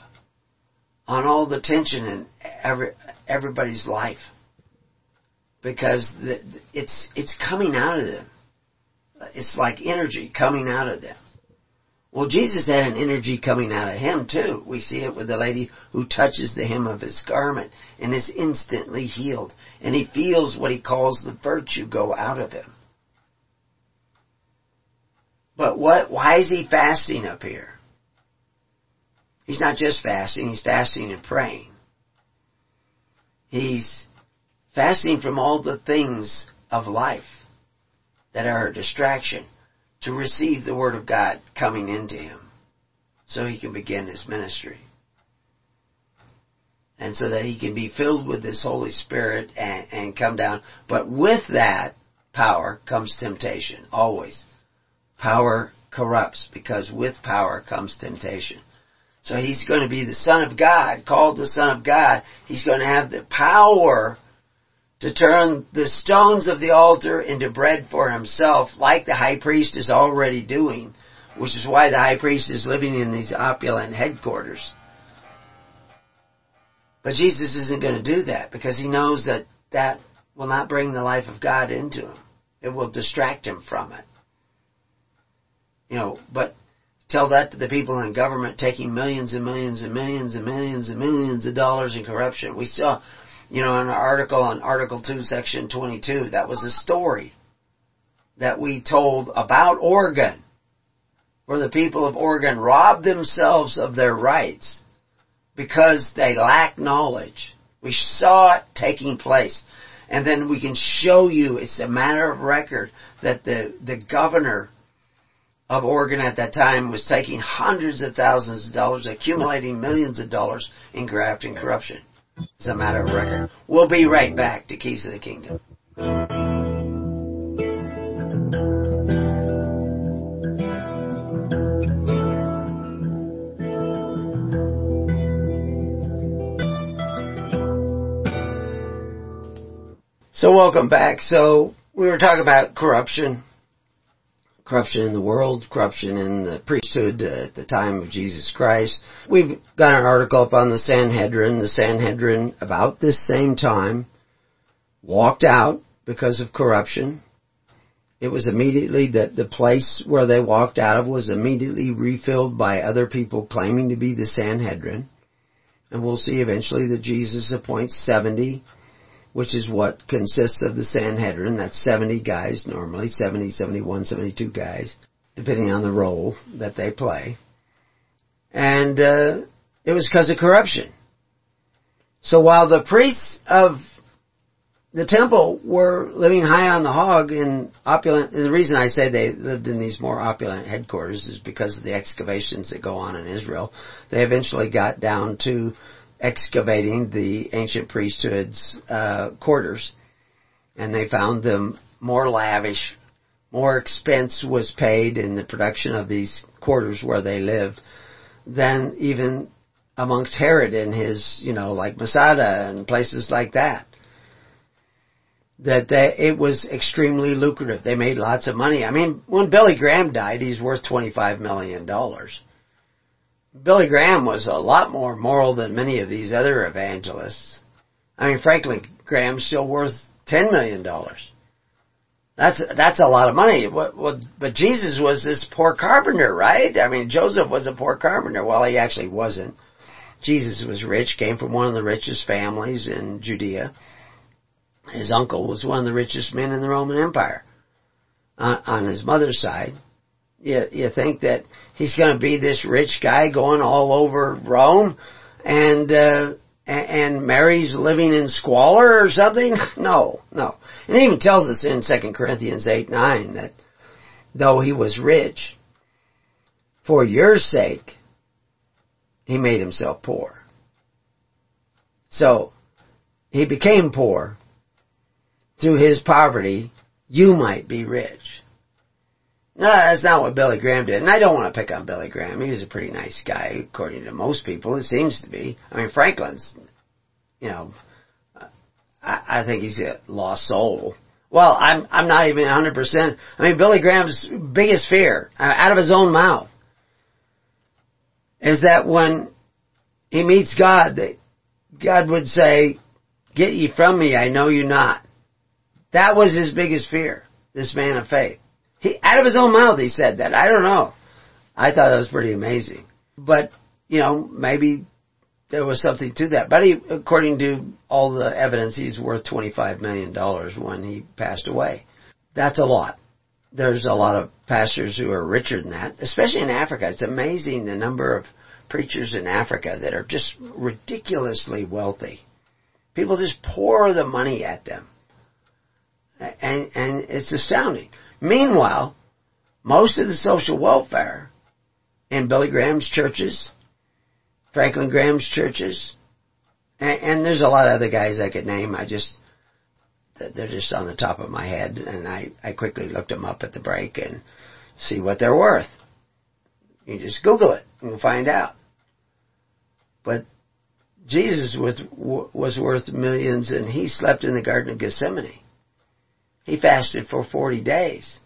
on all the tension in every everybody's life because the, it's it's coming out of them. It's like energy coming out of them. Well, Jesus had an energy coming out of him too. We see it with the lady who touches the hem of his garment and is instantly healed. And he feels what he calls the virtue go out of him. But what, why is he fasting up here? He's not just fasting, he's fasting and praying. He's fasting from all the things of life that are a distraction to receive the Word of God coming into him so he can begin his ministry. And so that he can be filled with this Holy Spirit and, and come down. But with that power comes temptation, always. Power corrupts because with power comes temptation. So he's going to be the Son of God, called the Son of God. He's going to have the power to turn the stones of the altar into bread for himself, like the high priest is already doing, which is why the high priest is living in these opulent headquarters. But Jesus isn't going to do that because he knows that that will not bring the life of God into him. It will distract him from it. You know, but tell that to the people in government taking millions and millions and millions and millions and millions of dollars in corruption. We saw you know, in an article on Article 2, Section 22. That was a story that we told about Oregon, where the people of Oregon robbed themselves of their rights because they lack knowledge. We saw it taking place. And then we can show you, it's a matter of record, that the, the governor of Oregon at that time was taking hundreds of thousands of dollars, accumulating millions of dollars in graft and corruption. It's a matter of record. We'll be right back to Keys of the Kingdom. So welcome back. So we were talking about corruption, corruption in the world, corruption in the priesthood uh, at the time of Jesus Christ. We've got an article up on the Sanhedrin. The Sanhedrin, about this same time, walked out because of corruption. It was immediately that the place where they walked out of was immediately refilled by other people claiming to be the Sanhedrin. And we'll see eventually that Jesus appoints 70 which is what consists of the Sanhedrin. That's 70 guys normally, 70, 71, 72 guys, depending on the role that they play. And uh, it was because of corruption. So while the priests of the temple were living high on the hog in opulent, and the reason I say they lived in these more opulent headquarters is because of the excavations that go on in Israel. They eventually got down to excavating the ancient priesthood's uh, quarters, and they found them more lavish. More expense was paid in the production of these quarters where they lived than even amongst Herod and his, you know, like Masada and places like that. That they, it was extremely lucrative. They made lots of money. I mean, when Billy Graham died, he's worth $25 million. Billy Graham was a lot more moral than many of these other evangelists. I mean, Franklin Graham's still worth ten million dollars. That's that's a lot of money. What, what, but Jesus was this poor carpenter, right? I mean, Joseph was a poor carpenter. Well, he actually wasn't. Jesus was rich, came from one of the richest families in Judea. His uncle was one of the richest men in the Roman Empire on his mother's side. You, you think that he's going to be this rich guy going all over Rome and, uh, and Mary's living in squalor or something? No, no. And it even tells us in 2 Corinthians 8, 9 that though he was rich, for your sake, he made himself poor. So, he became poor. Through his poverty, you might be rich. No, that's not what Billy Graham did. And I don't want to pick on Billy Graham. He was a pretty nice guy, according to most people. It seems to be. I mean, Franklin's, you know, I, I think he's a lost soul. Well, I'm I'm not even 100%. I mean, Billy Graham's biggest fear, uh, out of his own mouth, is that when he meets God, that God would say, "Get ye from me, I know you not." That was his biggest fear. This man of faith. He, out of his own mouth he said that. I don't know. I thought that was pretty amazing. But, you know, maybe there was something to that. But he, according to all the evidence, he's worth $25 million when he passed away. That's a lot. There's a lot of pastors who are richer than that, especially in Africa. It's amazing the number of preachers in Africa that are just ridiculously wealthy. People just pour the money at them. And, and it's astounding. Meanwhile, most of the social welfare in Billy Graham's churches, Franklin Graham's churches, and, and, there's a lot of other guys I could name. I just, they're just on the top of my head, and I, I quickly looked them up at the break and see what they're worth. You just Google it and find out. But Jesus was, was worth millions, and he slept in the Garden of Gethsemane. He fasted for 40 days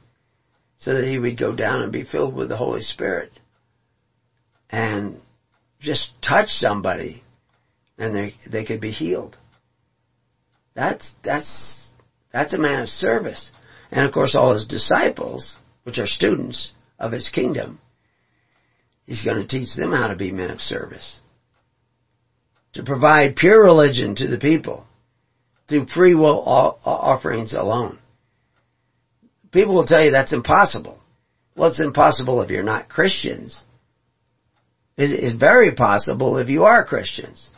so that he would go down and be filled with the Holy Spirit and just touch somebody and they, they could be healed. That's, that's, that's a man of service. And of course all his disciples, which are students of his kingdom, he's going to teach them how to be men of service. To provide pure religion to the people through free will offerings alone. People will tell you that's impossible. Well, it's impossible if you're not Christians. It's very possible if you are Christians.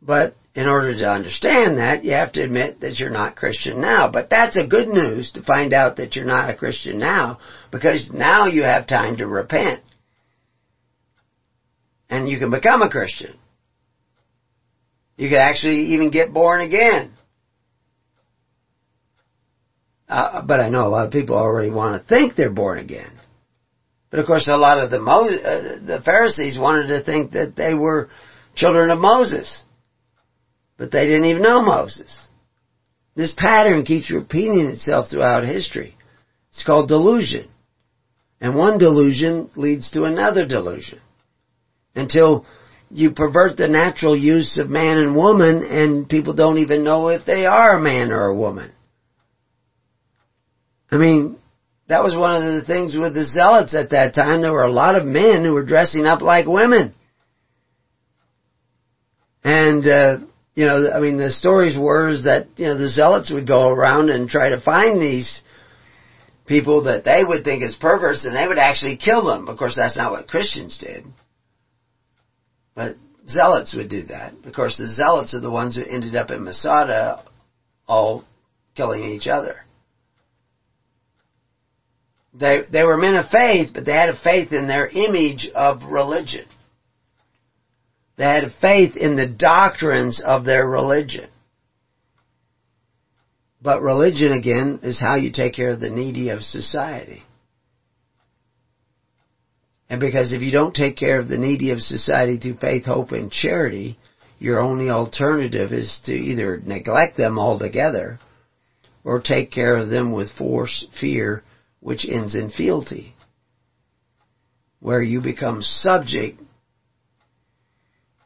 But in order to understand that, you have to admit that you're not Christian now. But that's a good news to find out that you're not a Christian now, because now you have time to repent. And you can become a Christian. You can actually even get born again. Uh, but I know a lot of people already want to think they're born again. But of course, a lot of the Mo- uh, the Pharisees wanted to think that they were children of Moses, but they didn't even know Moses. This pattern keeps repeating itself throughout history. It's called delusion. And one delusion leads to another delusion. Until you pervert the natural use of man and woman and people don't even know if they are a man or a woman. I mean, that was one of the things with the zealots at that time. There were a lot of men who were dressing up like women. And, uh, you know, I mean, the stories were is that, you know, the zealots would go around and try to find these people that they would think is perverse and they would actually kill them. Of course, that's not what Christians did. But zealots would do that. Of course, the zealots are the ones who ended up in Masada all killing each other. They, they were men of faith, but they had a faith in their image of religion. They had a faith in the doctrines of their religion. But religion, again, is how you take care of the needy of society. And because if you don't take care of the needy of society through faith, hope, and charity, your only alternative is to either neglect them altogether or take care of them with force, fear, which ends in fealty, where you become subject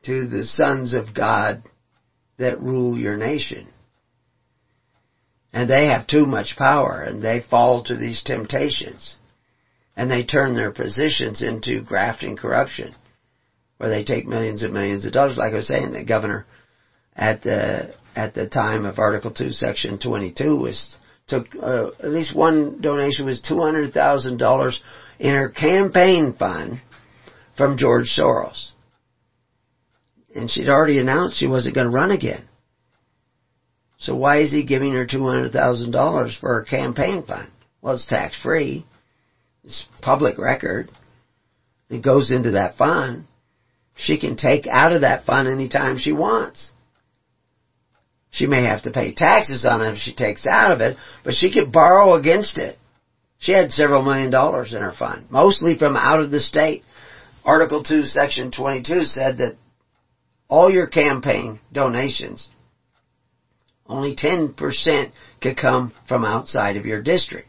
to the sons of God that rule your nation. And they have too much power and they fall to these temptations. And they turn their positions into graft and corruption, where they take millions and millions of dollars. Like I was saying, the governor at the at the time of Article Two, Section Twenty Two was took uh, at least one donation was two hundred thousand dollars in her campaign fund from George Soros, and she'd already announced she wasn't going to run again. So why is he giving her two hundred thousand dollars for her campaign fund? Well, it's tax free. It's public record. It goes into that fund. She can take out of that fund anytime she wants. She may have to pay taxes on it if she takes out of it, but she could borrow against it. She had several million dollars in her fund, mostly from out of the state. Article 2, Section 22 said that all your campaign donations, only 10% could come from outside of your district.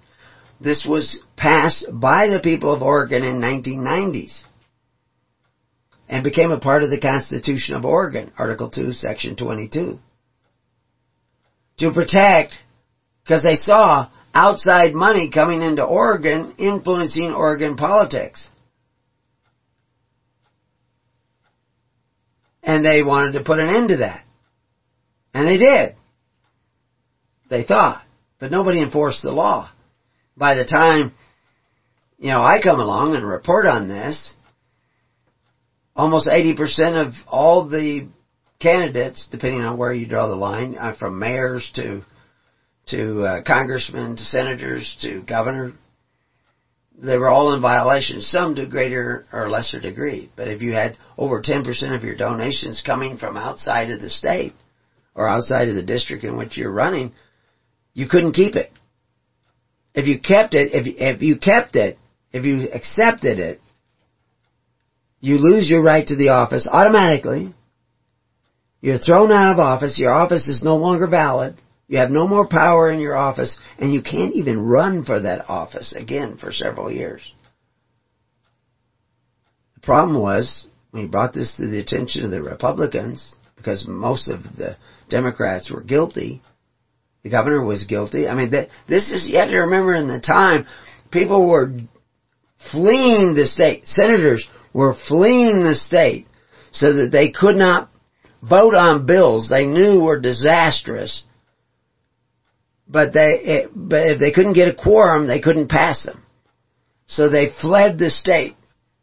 This was passed by the people of Oregon in 1990s and became a part of the Constitution of Oregon, Article 2, Section 22 to protect because they saw outside money coming into Oregon influencing Oregon politics. And they wanted to put an end to that. And they did. They thought. But nobody enforced the law. By the time, you know, I come along and report on this, almost 80% of all the candidates, depending on where you draw the line, uh, from mayors to to uh, congressmen to senators to governor, they were all in violation, some to greater or lesser degree. But if you had over 10% of your donations coming from outside of the state or outside of the district in which you're running, you couldn't keep it. If you kept it, if, if you kept it, if you accepted it, you lose your right to the office automatically you're thrown out of office. Your office is no longer valid. You have no more power in your office, and you can't even run for that office again for several years. The problem was, he brought this to the attention of the Republicans, because most of the Democrats were guilty, the governor was guilty. I mean, this is, you have to remember in the time, people were fleeing the state. Senators were fleeing the state so that they could not vote on bills they knew were disastrous, but they, it, but if they couldn't get a quorum, they couldn't pass them. So they fled the state.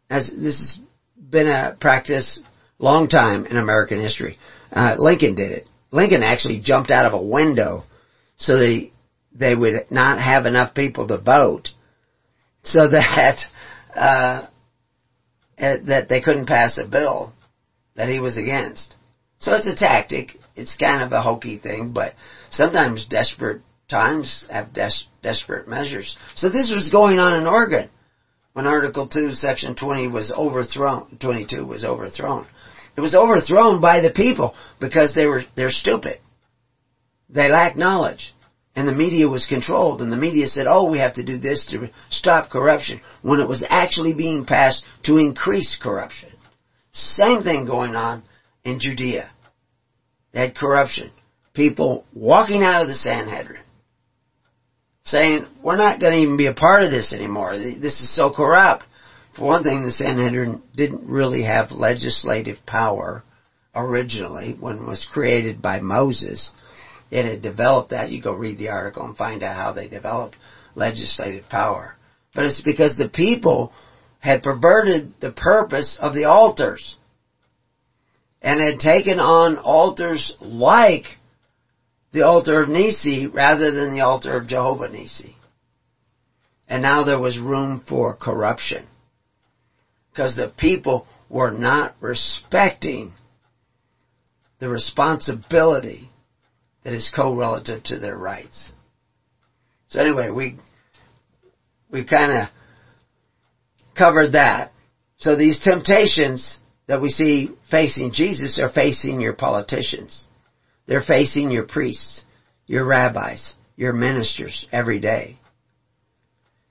As this has been a practice long time in American history. Uh, Lincoln did it. Lincoln actually jumped out of a window so they they would not have enough people to vote, so that uh, that they couldn't pass a bill that he was against. So it's a tactic. It's kind of a hokey thing, but sometimes desperate times have des- desperate measures. So this was going on in Oregon when Article 2, Section 20 was overthrown, 22 was overthrown. It was overthrown by the people because they were, they're stupid. They lack knowledge. And the media was controlled and the media said, oh, we have to do this to stop corruption when it was actually being passed to increase corruption. Same thing going on in Judea. They had corruption. People walking out of the Sanhedrin saying, we're not going to even be a part of this anymore. This is so corrupt. For one thing, the Sanhedrin didn't really have legislative power originally when it was created by Moses. It had developed that. You go read the article and find out how they developed legislative power. But it's because the people had perverted the purpose of the altars and had taken on altars like the altar of Nissi rather than the altar of Jehovah Nissi. And now there was room for corruption because the people were not respecting the responsibility that is co-relative to their rights. So anyway, we we kind of covered that. So these temptations that we see facing Jesus are facing your politicians. They're facing your priests, your rabbis, your ministers every day.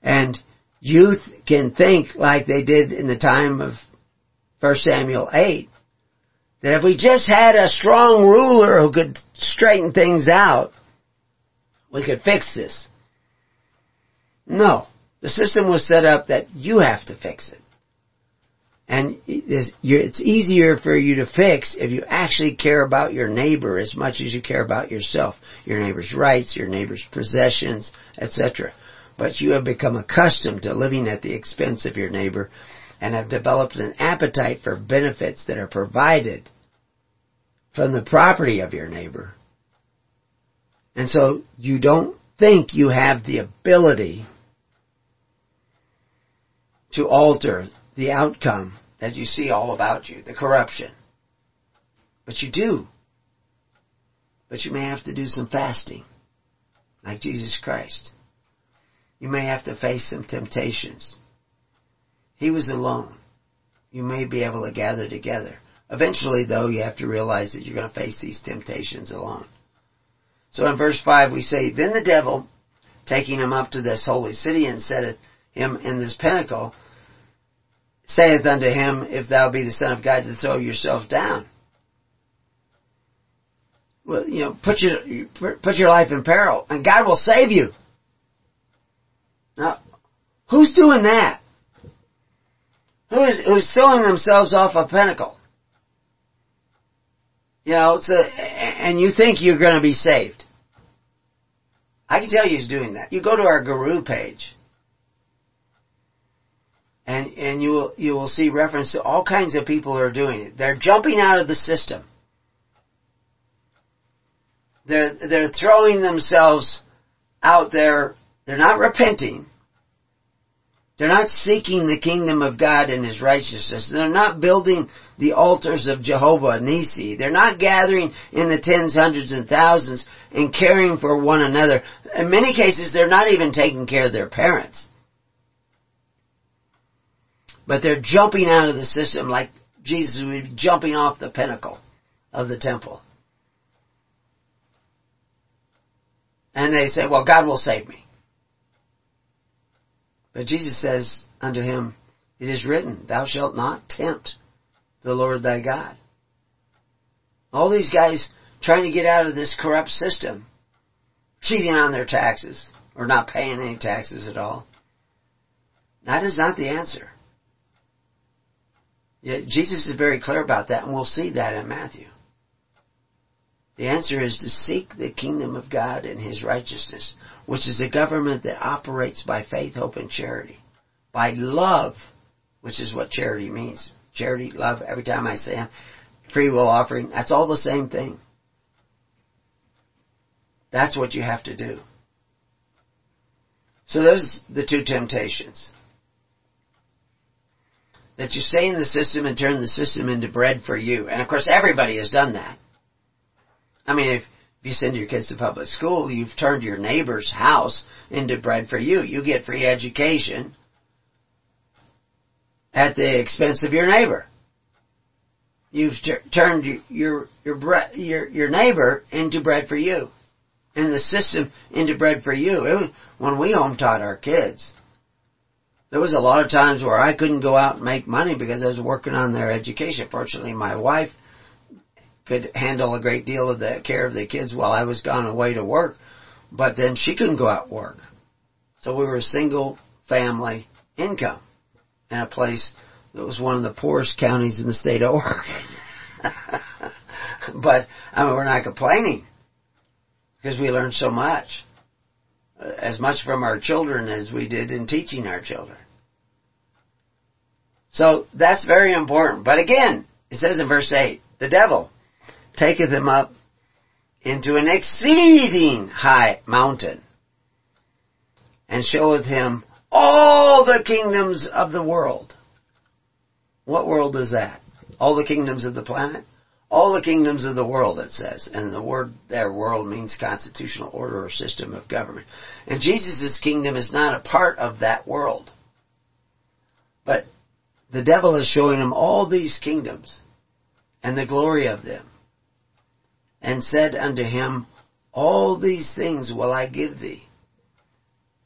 And youth can think like they did in the time of 1 Samuel 8, that if we just had a strong ruler who could straighten things out, we could fix this. No. The system was set up that you have to fix it. And it's easier for you to fix if you actually care about your neighbor as much as you care about yourself, your neighbor's rights, your neighbor's possessions, etc. But you have become accustomed to living at the expense of your neighbor and have developed an appetite for benefits that are provided from the property of your neighbor. And so you don't think you have the ability to alter the outcome that you see all about you, the corruption. But you do. But you may have to do some fasting, like Jesus Christ. You may have to face some temptations. He was alone. You may be able to gather together. Eventually, though, you have to realize that you're going to face these temptations alone. So in verse 5 we say, Then the devil, taking him up to this holy city and set him in this pinnacle, saith unto him, If thou be the Son of God, to throw yourself down. Well, you know, put your, put your life in peril, and God will save you. Now, who's doing that? Who is, who's throwing themselves off a pinnacle? You know, a, and you think you're going to be saved. I can tell you he's doing that. You go to our Guru page, and and you will you will see reference to all kinds of people who are doing it. They're jumping out of the system. They're they're throwing themselves out there. They're not repenting. They're not seeking the kingdom of God and His righteousness. They're not building the altars of Jehovah Nissi. They're not gathering in the tens, hundreds, and thousands and caring for one another. In many cases, they're not even taking care of their parents. But they're jumping out of the system like Jesus would be jumping off the pinnacle of the temple. And they say, well, God will save me. But Jesus says unto him, It is written, Thou shalt not tempt the Lord thy God. All these guys trying to get out of this corrupt system, cheating on their taxes, or not paying any taxes at all. That is not the answer. Yet Jesus is very clear about that, and we'll see that in Matthew. The answer is to seek the kingdom of God and His righteousness, which is a government that operates by faith, hope, and charity. By love, which is what charity means. Charity, love, every time I say it, free will offering, that's all the same thing. That's what you have to do. So there's the two temptations. That you stay in the system and turn the system into bread for you. And of course everybody has done that. I mean, if, if you send your kids to public school, you've turned your neighbor's house into bread for you. You get free education at the expense of your neighbor. You've t- turned your your bre- your your neighbor into bread for you. And the system into bread for you. Was, when we home taught our kids, there was a lot of times where I couldn't go out and make money because I was working on their education. Fortunately, my wife could handle a great deal of the care of the kids while I was gone away to work, but then she couldn't go out and work. So we were a single family income in a place that was one of the poorest counties in the state of Oregon. but I mean, we're not complaining because we learned so much, uh, as much from our children as we did in teaching our children. So that's very important. But again, it says in verse 8, the devil taketh him up into an exceeding high mountain and showeth him all the kingdoms of the world. What world is that? All the kingdoms of the planet? All the kingdoms of the world, it says. And the word there, world, means constitutional order or system of government. And Jesus' kingdom is not a part of that world. But the devil is showing him all these kingdoms and the glory of them. And said unto him, All these things will I give thee,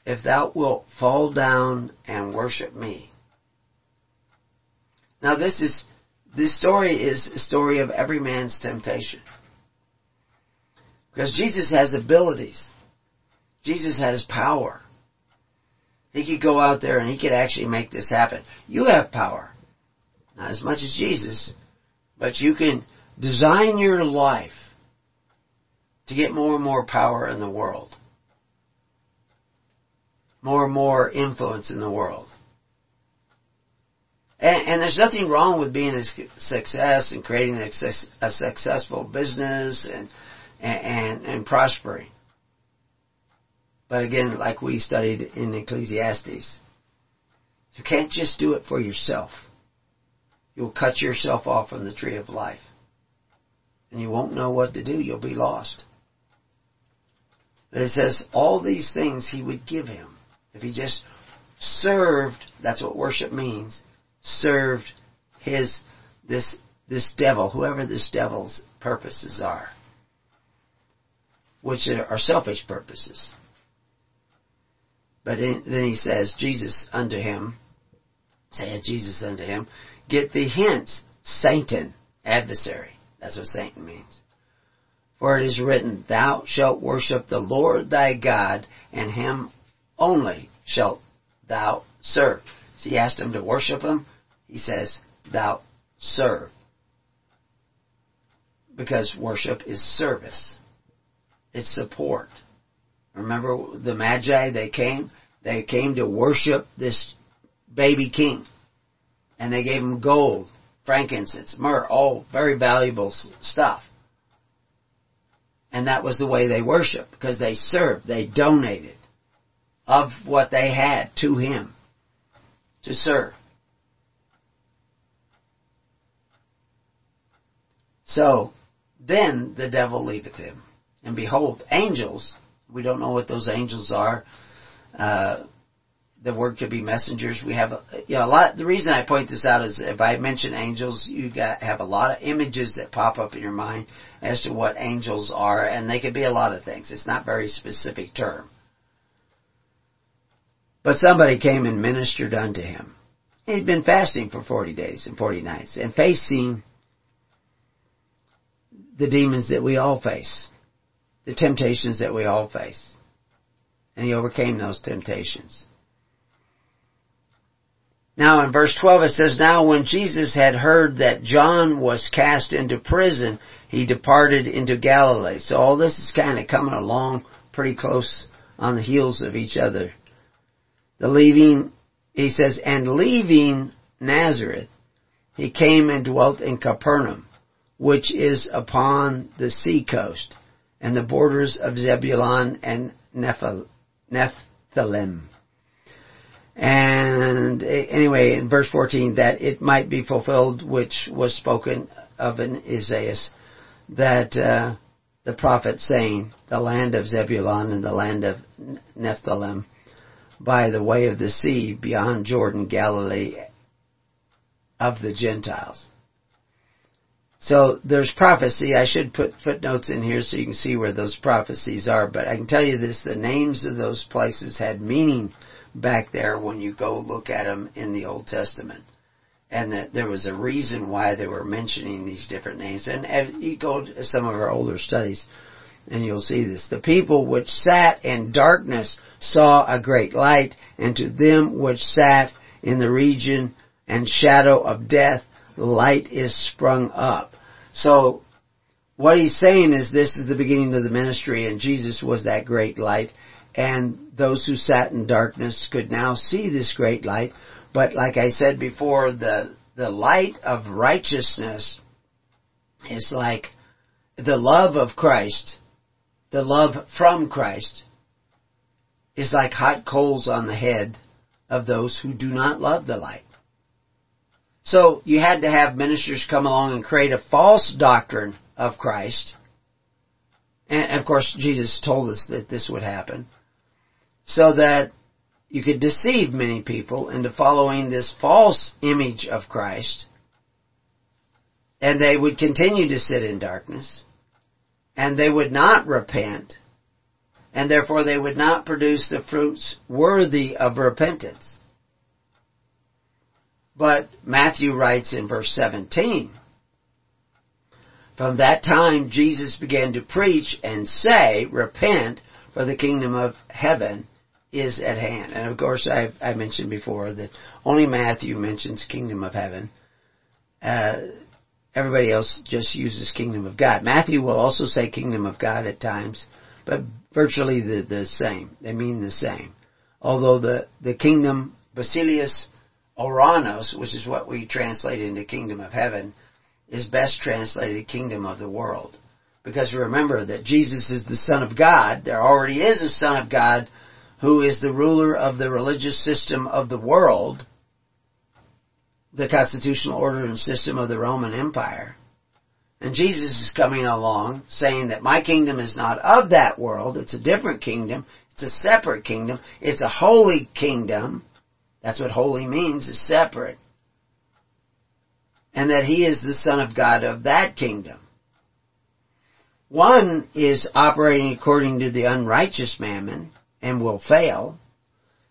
if thou wilt fall down and worship me. Now this is, this story is a story of every man's temptation. Because Jesus has abilities. Jesus has power. He could go out there and he could actually make this happen. You have power. Not as much as Jesus, but you can design your life to get more and more power in the world. More and more influence in the world. And, and there's nothing wrong with being a success and creating a, a successful business and, and, and prospering. But again, like we studied in Ecclesiastes, you can't just do it for yourself. You'll cut yourself off from the tree of life. And you won't know what to do. You'll be lost. But it says all these things he would give him if he just served, that's what worship means, served his, this, this devil, whoever this devil's purposes are, which are selfish purposes. But then he says, Jesus unto him, saith Jesus unto him, get thee hence, Satan, adversary. That's what Satan means. For it is written, Thou shalt worship the Lord thy God, and him only shalt thou serve. So he asked him to worship him. He says, Thou serve. Because worship is service. It's support. Remember the Magi, they came, they came to worship this baby king. And they gave him gold, frankincense, myrrh, all very valuable stuff. And that was the way they worshiped, because they served, they donated of what they had to him to serve. So, then the devil leaveth him. And behold, angels, we don't know what those angels are. Uh, the word could be messengers. We have, you know, a lot. The reason I point this out is if I mention angels, you got have a lot of images that pop up in your mind as to what angels are, and they could be a lot of things. It's not very specific term. But somebody came and ministered unto him. He'd been fasting for forty days and forty nights, and facing the demons that we all face, the temptations that we all face, and he overcame those temptations. Now in verse 12 it says, Now when Jesus had heard that John was cast into prison, he departed into Galilee. So all this is kind of coming along pretty close on the heels of each other. The leaving, he says, and leaving Nazareth, he came and dwelt in Capernaum, which is upon the sea coast, and the borders of Zebulun and Nephthalim. And anyway, in verse 14, that it might be fulfilled which was spoken of in Isaiah, that uh, the prophet saying, the land of Zebulun and the land of Nephthalim, by the way of the sea beyond Jordan, Galilee of the Gentiles. So there's prophecy. I should put footnotes in here so you can see where those prophecies are. But I can tell you this: the names of those places had meaning back there when you go look at them in the Old Testament, and that there was a reason why they were mentioning these different names. And, and you go to some of our older studies, and you'll see this: the people which sat in darkness saw a great light, and to them which sat in the region and shadow of death light is sprung up. So, what he's saying is this is the beginning of the ministry and Jesus was that great light and those who sat in darkness could now see this great light. But like I said before, the, the light of righteousness is like the love of Christ, the love from Christ is like hot coals on the head of those who do not love the light. So you had to have ministers come along and create a false doctrine of Christ. And of course, Jesus told us that this would happen. So that you could deceive many people into following this false image of Christ. And they would continue to sit in darkness. And they would not repent. And therefore they would not produce the fruits worthy of repentance. But Matthew writes in verse 17, From that time Jesus began to preach and say, Repent, for the kingdom of heaven is at hand. And of course, I've, I mentioned before that only Matthew mentions kingdom of heaven. Uh, everybody else just uses kingdom of God. Matthew will also say kingdom of God at times, but virtually the, the same. They mean the same. Although the, the kingdom, Basileus Oranos, which is what we translate into kingdom of heaven, is best translated kingdom of the world. Because remember that Jesus is the Son of God. There already is a Son of God who is the ruler of the religious system of the world, the constitutional order and system of the Roman Empire. And Jesus is coming along saying that my kingdom is not of that world. It's a different kingdom. It's a separate kingdom. It's a holy kingdom. That's what holy means, is separate. And that he is the Son of God of that kingdom. One is operating according to the unrighteous mammon and will fail,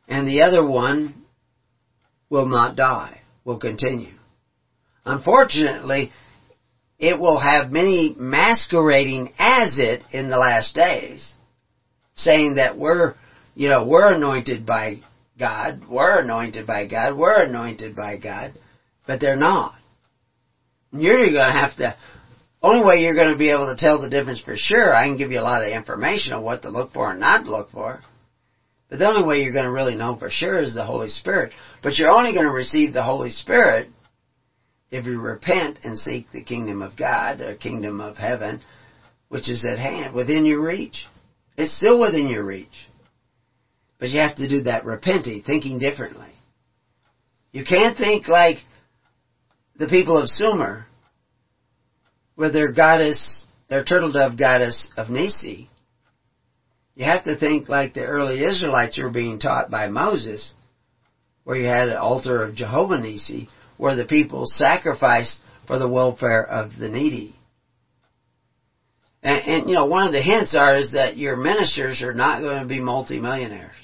and the other one will not die, will continue. Unfortunately, it will have many masquerading as it in the last days, saying that we're, you know, we're anointed by God, we're anointed by God, we're anointed by God, but they're not. You're going to have to, only way you're going to be able to tell the difference for sure, I can give you a lot of information on what to look for and not look for. But the only way you're going to really know for sure is the Holy Spirit. But you're only going to receive the Holy Spirit if you repent and seek the kingdom of God, the kingdom of heaven, which is at hand, within your reach. It's still within your reach. But you have to do that repenting, thinking differently. You can't think like the people of Sumer, with their goddess, their turtle dove goddess of Nissi. You have to think like the early Israelites were being taught by Moses, where you had an altar of Jehovah Nissi, where the people sacrificed for the welfare of the needy. And, and, you know, one of the hints are is that your ministers are not going to be multimillionaires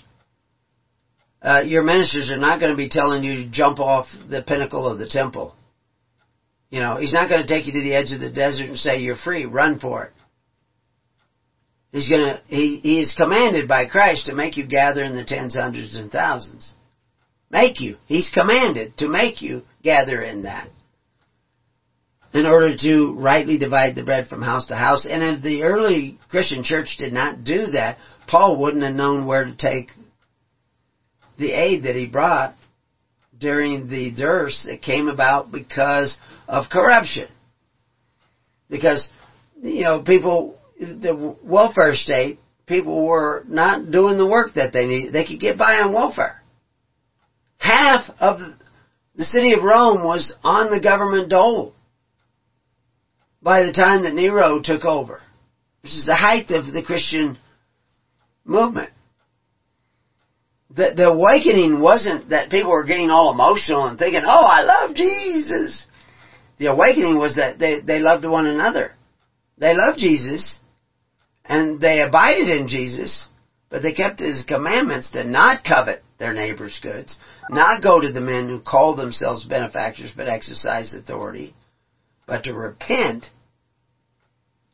uh, your ministers are not going to be telling you to jump off the pinnacle of the temple. You know, he's not going to take you to the edge of the desert and say you're free, run for it. He's gonna, he, he is commanded by Christ to make you gather in the tens, hundreds, and thousands. Make you. He's commanded to make you gather in that. In order to rightly divide the bread from house to house. And if the early Christian church did not do that, Paul wouldn't have known where to take the aid that he brought during the dearth that came about because of corruption. Because, you know, people, the welfare state, people were not doing the work that they needed. They could get by on welfare. Half of the city of Rome was on the government dole by the time that Nero took over, which is the height of the Christian movement the, the awakening wasn't that people were getting all emotional and thinking, oh, I love Jesus. the awakening was that they, they loved one another. They loved Jesus, and they abided in Jesus, but they kept his commandments to not covet their neighbor's goods, not go to the men who call themselves benefactors but exercise authority, but to repent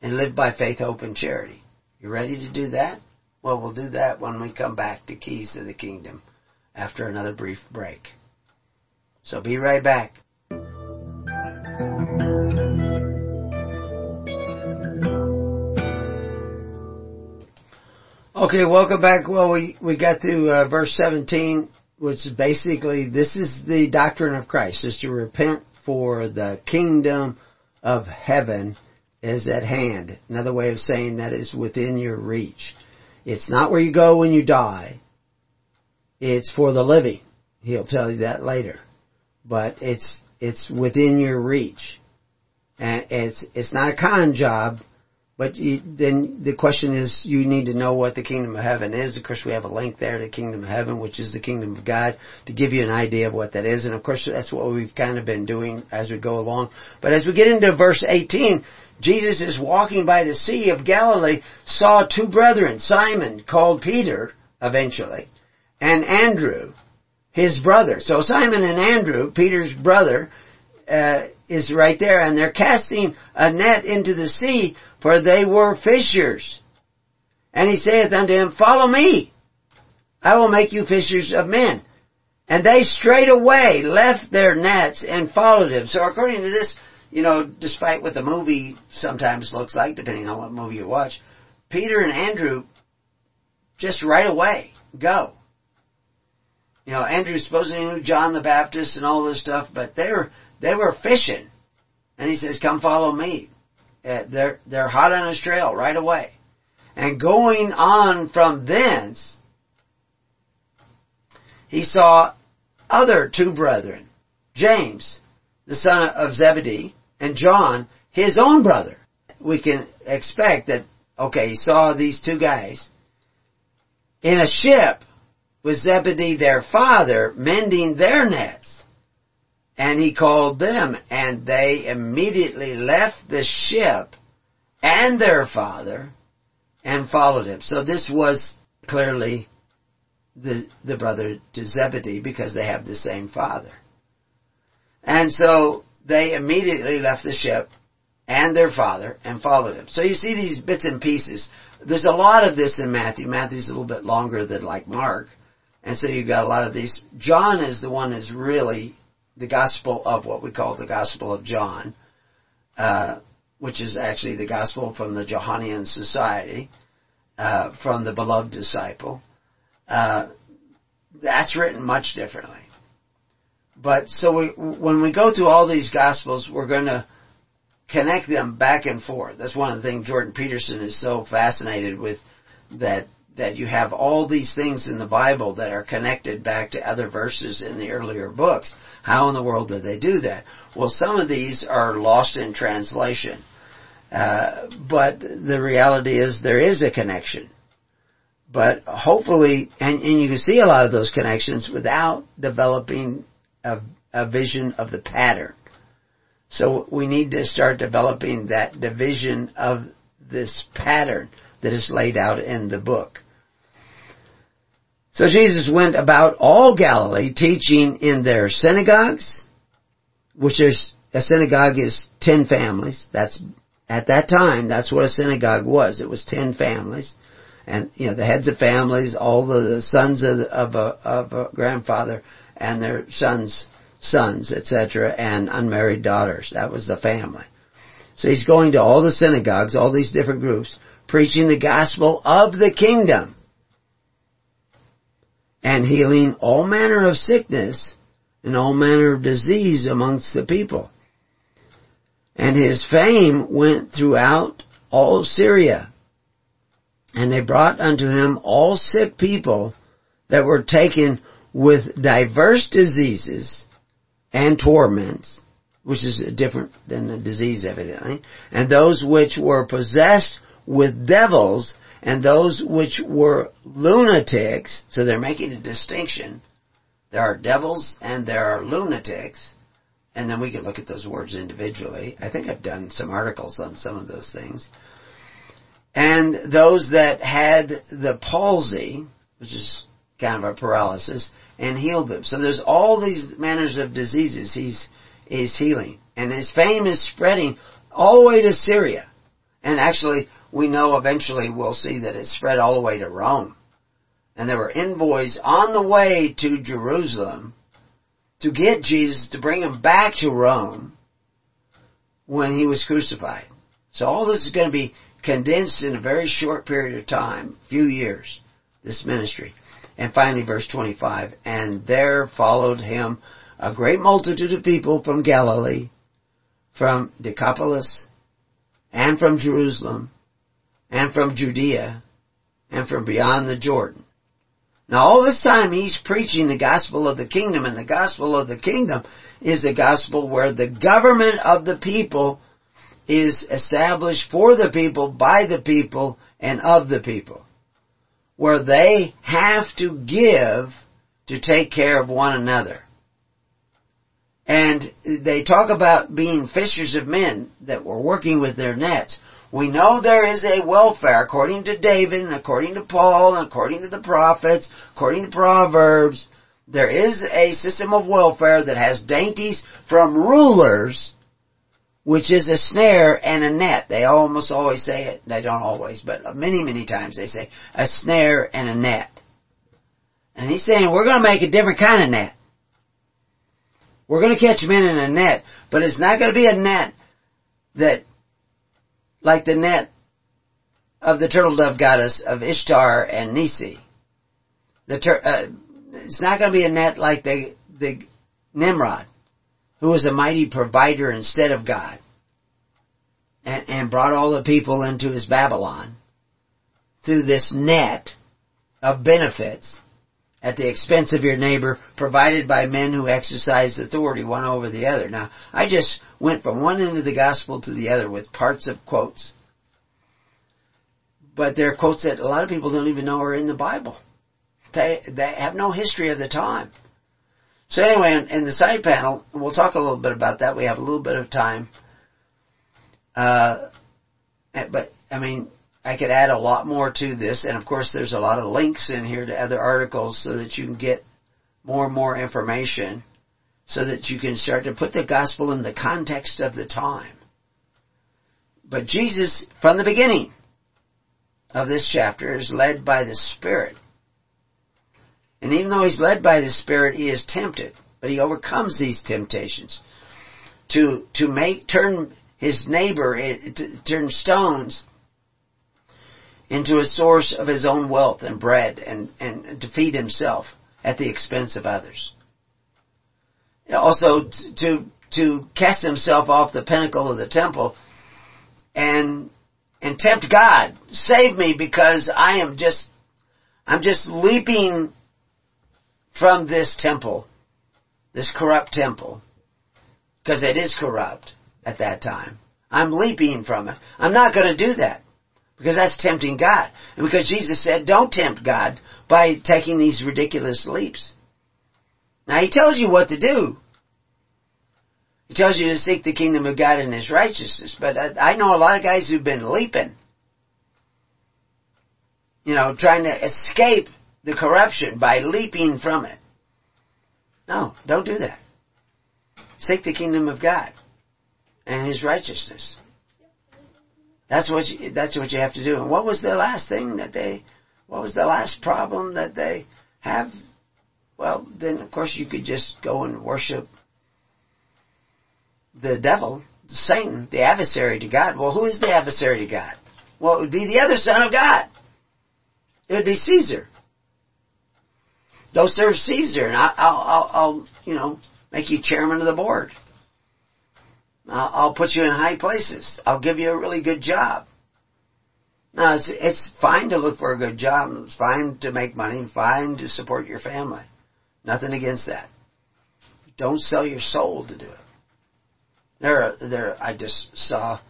and live by faith, hope, and charity. You ready to do that? Well, we'll do that when we come back to Keys to the Kingdom after another brief break. So be right back. Okay, welcome back. Well, we, we got to uh, verse 17, which is basically, this is the doctrine of Christ, is to repent for the kingdom of heaven is at hand. Another way of saying that is within your reach. It's not where you go when you die. It's for the living. He'll tell you that later. But it's, it's within your reach. And it's, it's not a con job. But you, then the question is, you need to know what the kingdom of heaven is. Of course, we have a link there to the kingdom of heaven, which is the kingdom of God, to give you an idea of what that is. And of course, that's what we've kind of been doing as we go along. But as we get into verse 18, Jesus is walking by the Sea of Galilee, saw two brethren, Simon, called Peter, eventually, and Andrew, his brother. So Simon and Andrew, Peter's brother, uh, is right there, and they're casting a net into the sea, for they were fishers. And he saith unto him, Follow me, I will make you fishers of men. And they straightway left their nets and followed him. So according to this, you know, despite what the movie sometimes looks like, depending on what movie you watch, Peter and Andrew just right away go. You know, Andrew supposedly knew John the Baptist and all this stuff, but they were they were fishing, and he says, "Come follow me." Uh, they're they're hot on his trail right away, and going on from thence, he saw other two brethren, James, the son of Zebedee, and John, his own brother. We can expect that, okay, he saw these two guys in a ship with Zebedee their father mending their nets. And he called them and they immediately left the ship and their father and followed him. So this was clearly the, the brother to Zebedee because they have the same father. And so they immediately left the ship and their father and followed him. So you see these bits and pieces. There's a lot of this in Matthew. Matthew's a little bit longer than like Mark. And so you've got a lot of these. John is the one that's really the gospel of what we call the gospel of John, uh, which is actually the gospel from the Johannian society, uh, from the beloved disciple. Uh, that's written much differently. But so we, when we go through all these gospels, we're going to connect them back and forth. That's one of the things Jordan Peterson is so fascinated with that that you have all these things in the Bible that are connected back to other verses in the earlier books. How in the world did they do that? Well, some of these are lost in translation. Uh, but the reality is there is a connection. But hopefully, and, and you can see a lot of those connections without developing a, a vision of the pattern. So we need to start developing that division of this pattern that is laid out in the book. So Jesus went about all Galilee teaching in their synagogues, which is, a synagogue is ten families. That's, at that time, that's what a synagogue was. It was ten families. And, you know, the heads of families, all the sons of, of, a, of a grandfather and their sons' sons, etc., and unmarried daughters. That was the family. So he's going to all the synagogues, all these different groups, preaching the gospel of the kingdom and healing all manner of sickness and all manner of disease amongst the people. And his fame went throughout all Syria. And they brought unto him all sick people that were taken with diverse diseases and torments, which is different than a disease evidently, and those which were possessed with devils, and those which were lunatics, so they're making a distinction. There are devils and there are lunatics, and then we can look at those words individually. I think I've done some articles on some of those things. And those that had the palsy, which is kind of a paralysis, and healed them. So there's all these manners of diseases he's, he's healing. And his fame is spreading all the way to Syria. And actually, we know eventually we'll see that it spread all the way to Rome. And there were envoys on the way to Jerusalem to get Jesus to bring him back to Rome when he was crucified. So all this is going to be condensed in a very short period of time, few years, this ministry. And finally verse 25, and there followed him a great multitude of people from Galilee, from Decapolis, and from Jerusalem, and from Judea, and from beyond the Jordan. Now all this time he's preaching the gospel of the kingdom, and the gospel of the kingdom is the gospel where the government of the people is established for the people, by the people, and of the people. Where they have to give to take care of one another. And they talk about being fishers of men that were working with their nets. We know there is a welfare according to David and according to Paul and according to the prophets, according to Proverbs. There is a system of welfare that has dainties from rulers, which is a snare and a net. They almost always say it. They don't always, but many, many times they say a snare and a net. And he's saying we're going to make a different kind of net. We're going to catch men in a net, but it's not going to be a net that like the net of the turtle dove goddess of Ishtar and Nissi. The tur- uh, it's not going to be a net like the the Nimrod, who was a mighty provider instead of God, and, and brought all the people into his Babylon through this net of benefits at the expense of your neighbor, provided by men who exercise authority one over the other. Now, I just went from one end of the gospel to the other with parts of quotes. But there are quotes that a lot of people don't even know are in the Bible. They, they have no history of the time. So anyway, in, in the side panel, we'll talk a little bit about that. We have a little bit of time. Uh, but, I mean, I could add a lot more to this, and of course there's a lot of links in here to other articles so that you can get more and more information so that you can start to put the gospel in the context of the time. But Jesus, from the beginning of this chapter, is led by the Spirit. And even though he's led by the Spirit, he is tempted, but he overcomes these temptations to, to make, turn his neighbor, eh, to turn stones into a source of his own wealth and bread and, and to feed himself at the expense of others. Also to, to cast himself off the pinnacle of the temple and, and tempt God. Save me because I am just, I'm just leaping from this temple, this corrupt temple, because it is corrupt at that time. I'm leaping from it. I'm not going to do that. Because that's tempting God. And because Jesus said, don't tempt God by taking these ridiculous leaps. Now He tells you what to do. He tells you to seek the kingdom of God and His righteousness. But I, know a lot of guys who've been leaping. You know, trying to escape the corruption by leaping from it. No, don't do that. Seek the kingdom of God and His righteousness. That's what you, that's what you have to do. And what was the last thing that they, what was the last problem that they have? Well, then of course you could just go and worship the devil, Satan, the adversary to God. Well, who is the adversary to God? Well, it would be the other son of God. It would be Caesar. Go serve Caesar, and I'll, I'll, I'll, you know, make you chairman of the board. I'll, put you in high places. I'll give you a really good job. Now, it's, it's fine to look for a good job. It's fine to make money. Fine to support your family. Nothing against that. Don't sell your soul to do it. There, there. I just saw.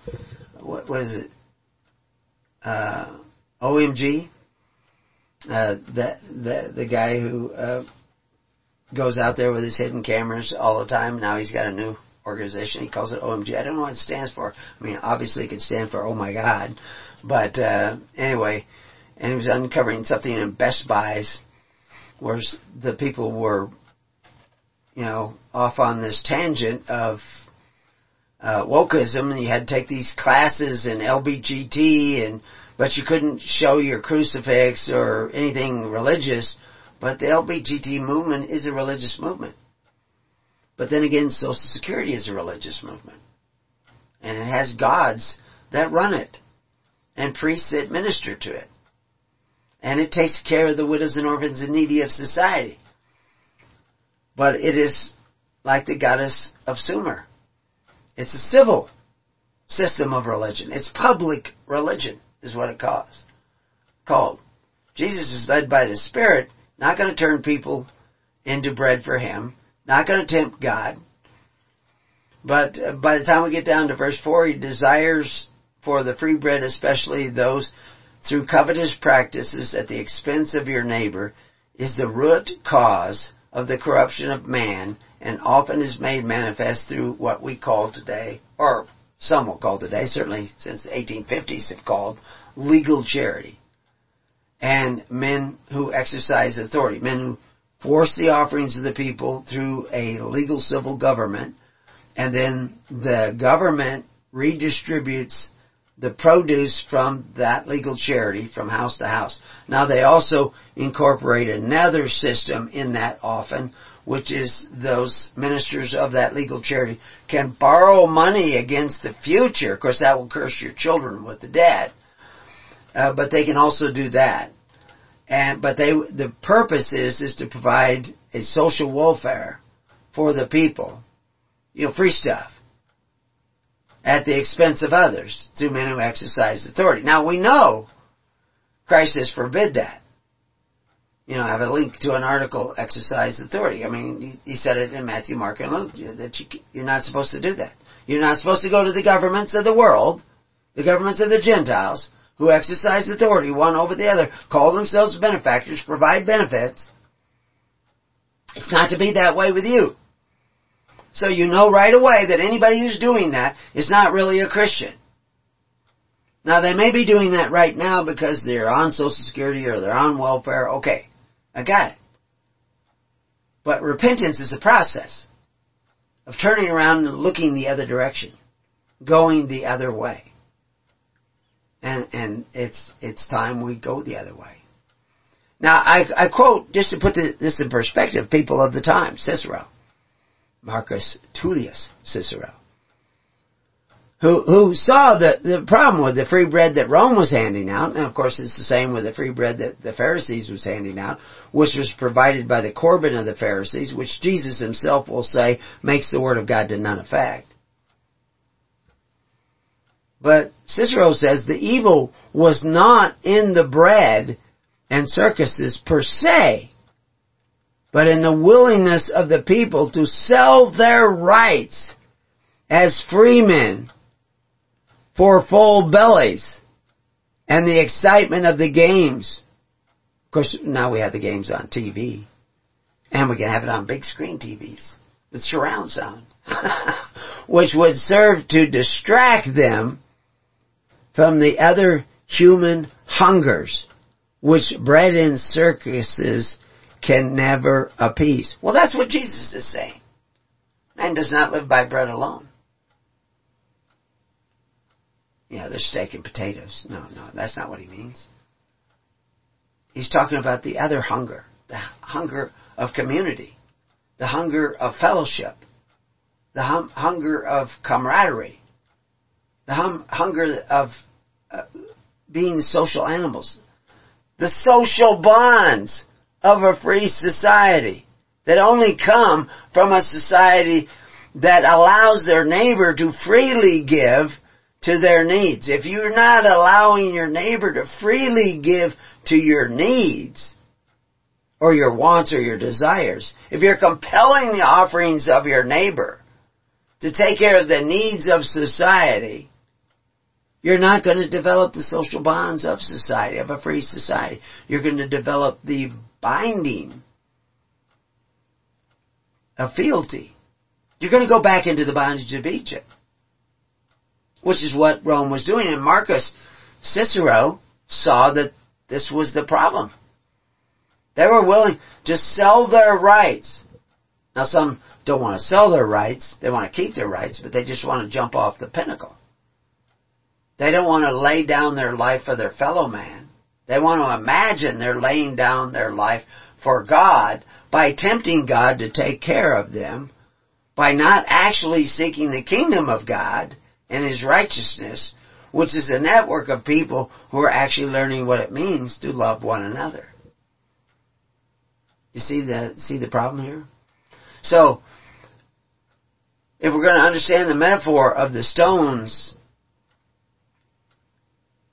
What, what is it? Uh, OMG. Uh, the the the guy who uh, goes out there with his hidden cameras all the time. Now he's got a new organization. He calls it OMG. I don't know what it stands for. I mean, obviously it could stand for Oh My God, but uh, anyway, and he was uncovering something in Best Buys where the people were, you know, off on this tangent of uh, wokeism, and you had to take these classes in LBGT, and but you couldn't show your crucifix or anything religious. But the LBGT movement is a religious movement. But then again, Social Security is a religious movement. And it has gods that run it. And priests that minister to it. And it takes care of the widows and orphans and needy of society. But it is like the goddess of Sumer. It's a civil system of religion. It's public religion is what it calls, called. Jesus is led by the Spirit, not going to turn people into bread for him, not going to tempt God. But uh, by the time we get down to verse 4, he desires for the free bread, especially those through covetous practices at the expense of your neighbor, is the root cause of the corruption of man and often is made manifest through what we call today, or some will call today, certainly since the 1850s have called, legal charity. And men who exercise authority, men who force the offerings of the people through a legal civil government, and then the government redistributes the produce from that legal charity from house to house. Now they also incorporate another system in that often, which is those ministers of that legal charity can borrow money against the future. Of course that will curse your children with the debt. Uh, but they can also do that. And, but they, the purpose is, is to provide a social welfare for the people. You know, free stuff. At the expense of others through men who exercise authority. Now we know Christ has forbid that. You know, I have a link to an article, Exercise Authority. I mean, he, said it in Matthew, Mark, and Luke, that you, you're not supposed to do that. You're not supposed to go to the governments of the world, the governments of the Gentiles, who exercise authority one over the other, call themselves benefactors, provide benefits. It's not to be that way with you. So you know right away that anybody who's doing that is not really a Christian. Now they may be doing that right now because they're on Social Security or they're on welfare. Okay. I got it. But repentance is a process of turning around and looking the other direction. Going the other way. And, and it's, it's time we go the other way. Now, I, I quote, just to put this in perspective, people of the time, Cicero, Marcus Tullius Cicero, who, who saw the, the problem with the free bread that Rome was handing out, and of course it's the same with the free bread that the Pharisees was handing out, which was provided by the Corban of the Pharisees, which Jesus himself will say makes the word of God to none effect. But Cicero says the evil was not in the bread and circuses per se, but in the willingness of the people to sell their rights as freemen for full bellies and the excitement of the games. Of course, now we have the games on TV and we can have it on big screen TVs with surround sound, which would serve to distract them from the other human hungers, which bread and circuses can never appease. Well, that's what Jesus is saying. Man does not live by bread alone. Yeah, there's steak and potatoes. No, no, that's not what he means. He's talking about the other hunger, the hunger of community, the hunger of fellowship, the hum- hunger of camaraderie, the hum- hunger of uh, being social animals. The social bonds of a free society that only come from a society that allows their neighbor to freely give to their needs. If you're not allowing your neighbor to freely give to your needs, or your wants or your desires, if you're compelling the offerings of your neighbor to take care of the needs of society, you're not going to develop the social bonds of society, of a free society. You're going to develop the binding of fealty You're going to go back into the bondage of Egypt. Which is what Rome was doing. And Marcus Cicero saw that this was the problem. They were willing to sell their rights. Now some don't want to sell their rights, they want to keep their rights, but they just want to jump off the pinnacle. They don't want to lay down their life for their fellow man. They want to imagine they're laying down their life for God by tempting God to take care of them, by not actually seeking the kingdom of God and His righteousness, which is a network of people who are actually learning what it means to love one another. You see the see the problem here? So if we're going to understand the metaphor of the stones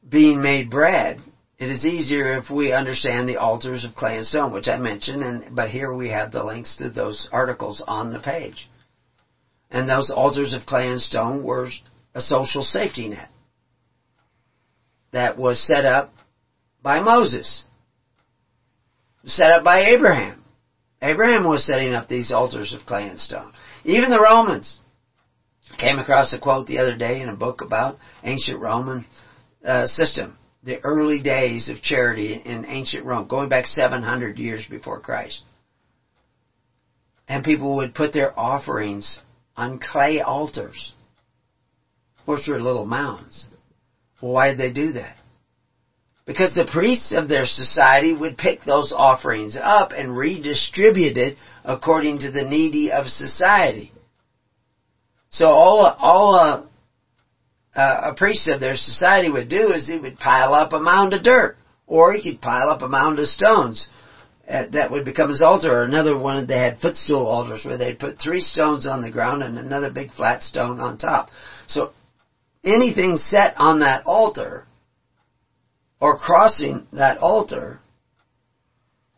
being made bread, it is easier if we understand the altars of clay and stone, which I mentioned, and but here we have the links to those articles on the page. And those altars of clay and stone were a social safety net that was set up by Moses, set up by Abraham. Abraham was setting up these altars of clay and stone. Even the Romans came across a quote the other day in a book about ancient Roman uh, system, the early days of charity in ancient Rome, going back 700 years before Christ. And people would put their offerings on clay altars, which were little mounds. Well, why did they do that? Because the priests of their society would pick those offerings up and redistribute it according to the needy of society. So all, all a, a priest of their society would do is he would pile up a mound of dirt, or he could pile up a mound of stones. Uh, that would become his altar, or another one, they had footstool altars where they'd put three stones on the ground and another big flat stone on top. So anything set on that altar or crossing that altar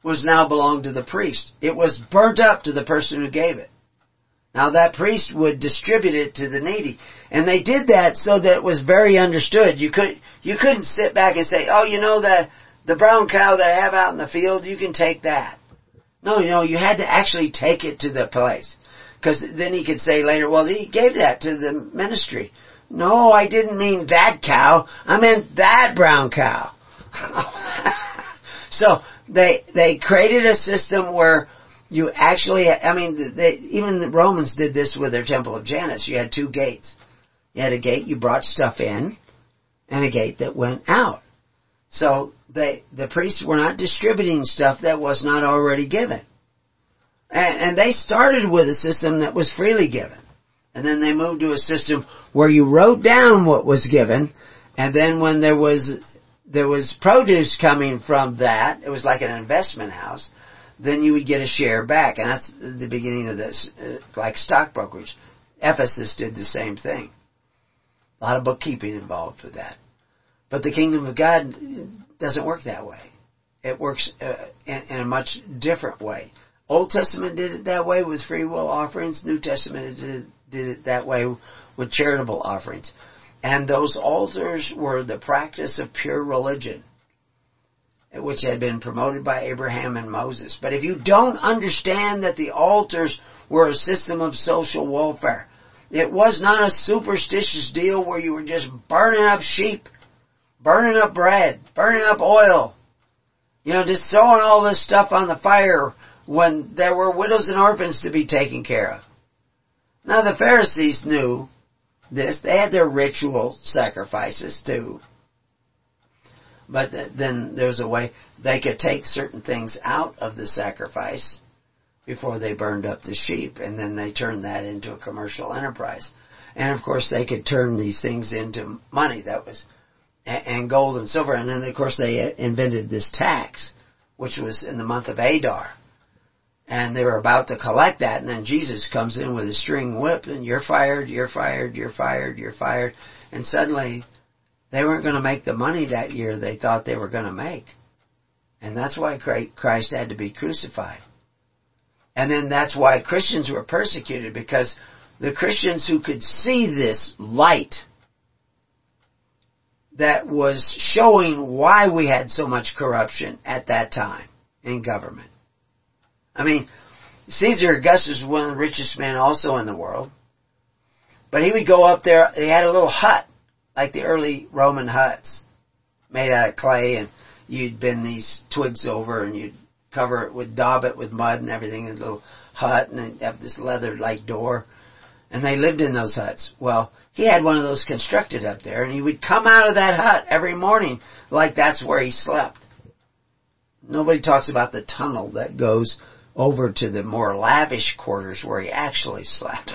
was now belonged to the priest. It was burnt up to the person who gave it. Now that priest would distribute it to the needy. And they did that so that it was very understood. You could, you couldn't sit back and say, oh, you know the, the brown cow that I have out in the field, you can take that. No, you know, you had to actually take it to the place. Cause then he could say later, well, he gave that to the ministry. No, I didn't mean that cow. I meant that brown cow. so they they created a system where you actually, I mean, they, even the Romans did this with their Temple of Janus. You had two gates. You had a gate you brought stuff in, and a gate that went out. So they, the priests were not distributing stuff that was not already given. And, and they started with a system that was freely given. And then they moved to a system where you wrote down what was given, and then when there was there was produce coming from that, it was like an investment house, then you would get a share back. And that's the beginning of this, uh, like stock brokerage. Ephesus did the same thing. A lot of bookkeeping involved with that. But the kingdom of God doesn't work that way. It works uh, in, in a much different way. Old Testament did it that way with free will offerings. New Testament did, did it that way with charitable offerings. And those altars were the practice of pure religion, which had been promoted by Abraham and Moses. But if you don't understand that the altars were a system of social welfare, it was not a superstitious deal where you were just burning up sheep, burning up bread, burning up oil, you know, just throwing all this stuff on the fire when there were widows and orphans to be taken care of. Now the Pharisees knew this. They had their ritual sacrifices too. But then there's a way they could take certain things out of the sacrifice before they burned up the sheep, and then they turned that into a commercial enterprise. And of course, they could turn these things into money that was, and gold and silver. And then, of course, they uh, invented this tax, which was in the month of Adar and they were about to collect that, and then Jesus comes in with a string whip, and you're fired, you're fired, you're fired, you're fired, and suddenly they weren't going to make the money that year they thought they were going to make. And that's why Christ had to be crucified. And then that's why Christians were persecuted, because the Christians who could see this light that was showing why we had so much corruption at that time in government I mean, Caesar Augustus was one of the richest men also in the world. But he would go up there, they had a little hut, like the early Roman huts, made out of clay, and you'd bend these twigs over and you'd cover it with, daub it with mud and everything in a little hut, and then have this leather-like door. And they lived in those huts. Well, he had one of those constructed up there, and he would come out of that hut every morning like that's where he slept. Nobody talks about the tunnel that goes over to the more lavish quarters where he actually slept.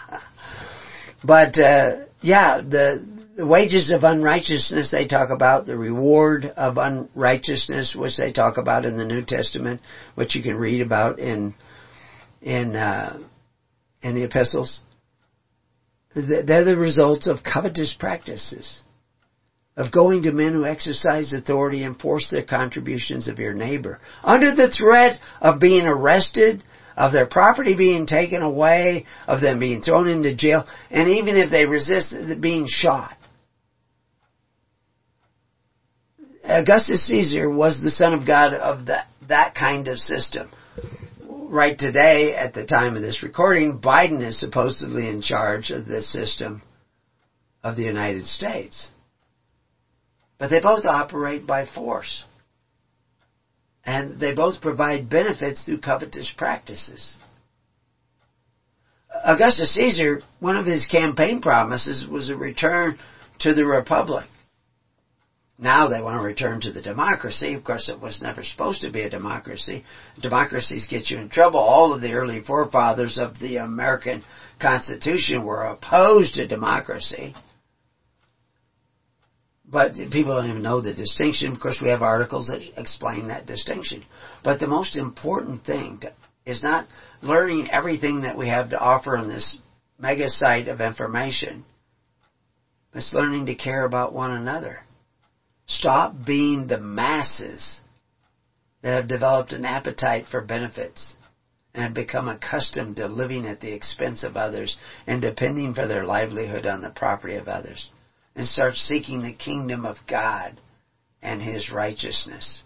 but uh, yeah, the, the wages of unrighteousness they talk about, the reward of unrighteousness, which they talk about in the New Testament, which you can read about in in uh, in the epistles. They're the results of covetous practices of going to men who exercise authority and force their contributions of your neighbor under the threat of being arrested, of their property being taken away, of them being thrown into jail, and even if they resist, being shot. Augustus Caesar was the son of God of that, that kind of system. Right today, at the time of this recording, Biden is supposedly in charge of this system of the United States. But they both operate by force. And they both provide benefits through covetous practices. Augustus Caesar, one of his campaign promises was a return to the republic. Now they want to return to the democracy. Of course, it was never supposed to be a democracy. Democracies get you in trouble. All of the early forefathers of the American Constitution were opposed to democracy. But people don't even know the distinction. Of course, we have articles that explain that distinction. But the most important thing to, is not learning everything that we have to offer in this mega site of information. It's learning to care about one another. Stop being the masses that have developed an appetite for benefits and have become accustomed to living at the expense of others and depending for their livelihood on the property of others and start seeking the kingdom of God and His righteousness.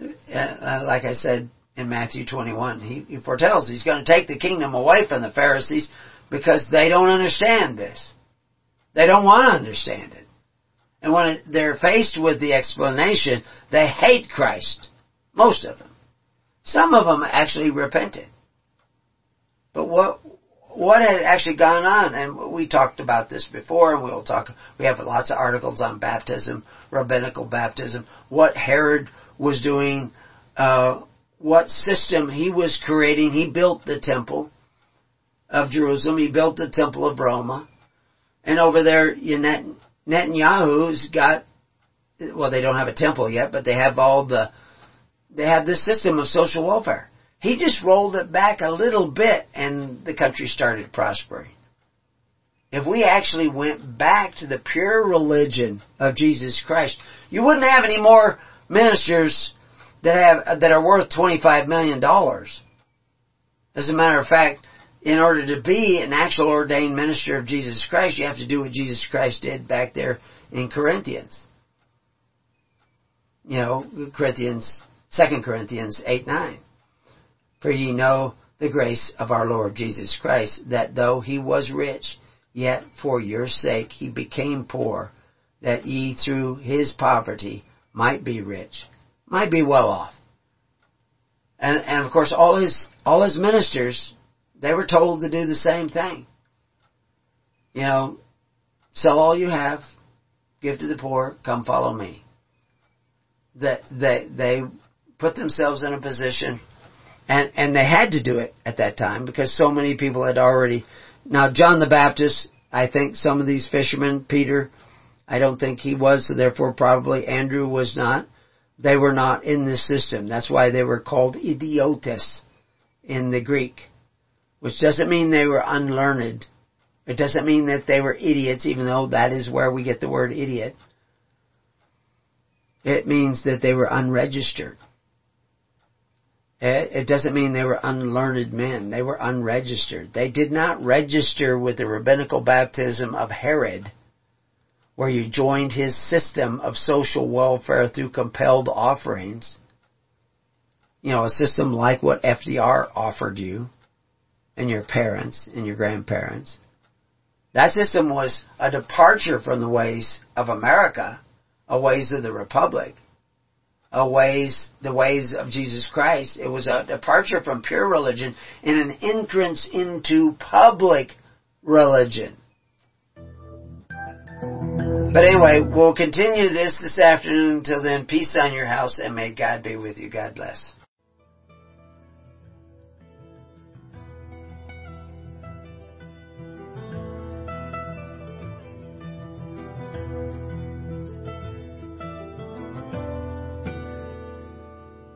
Uh, like I said in Matthew 21, he, he foretells he's going to take the kingdom away from the Pharisees because they don't understand this. They don't want to understand it. And when they're faced with the explanation, they hate Christ. Most of them. Some of them actually repented. But what, what had actually gone on, and we talked about this before, and we'll talk, we have lots of articles on baptism, rabbinical baptism, what Herod was doing, uh, what system he was creating. He built the temple of Jerusalem, he built the temple of Rome, and over there, Netanyahu's got, well, they don't have a temple yet, but they have all the, they have this system of social welfare. He just rolled it back a little bit and the country started prospering. If we actually went back to the pure religion of Jesus Christ, you wouldn't have any more ministers that have, that are worth $25 million. As a matter of fact, in order to be an actual ordained minister of Jesus Christ, you have to do what Jesus Christ did back there in Corinthians. You know, Corinthians, 2 Corinthians 8, 9. For ye know the grace of our Lord Jesus Christ, that though he was rich, yet for your sake he became poor, that ye through his poverty might be rich, might be well off. And, and of course all his, all his ministers, they were told to do the same thing. You know, sell all you have, give to the poor, come follow me. That they, they put themselves in a position and, and they had to do it at that time because so many people had already, now John the Baptist, I think some of these fishermen, Peter, I don't think he was, so therefore probably Andrew was not. They were not in this system. That's why they were called idiotes in the Greek. Which doesn't mean they were unlearned. It doesn't mean that they were idiots, even though that is where we get the word idiot. It means that they were unregistered. It doesn't mean they were unlearned men. They were unregistered. They did not register with the rabbinical baptism of Herod, where you joined his system of social welfare through compelled offerings. you know, a system like what FDR offered you and your parents and your grandparents. That system was a departure from the ways of America, a ways of the Republic, a ways, the ways of Jesus Christ. It was a departure from pure religion and an entrance into public religion. But anyway, we'll continue this this afternoon. Until then, peace on your house and may God be with you. God bless.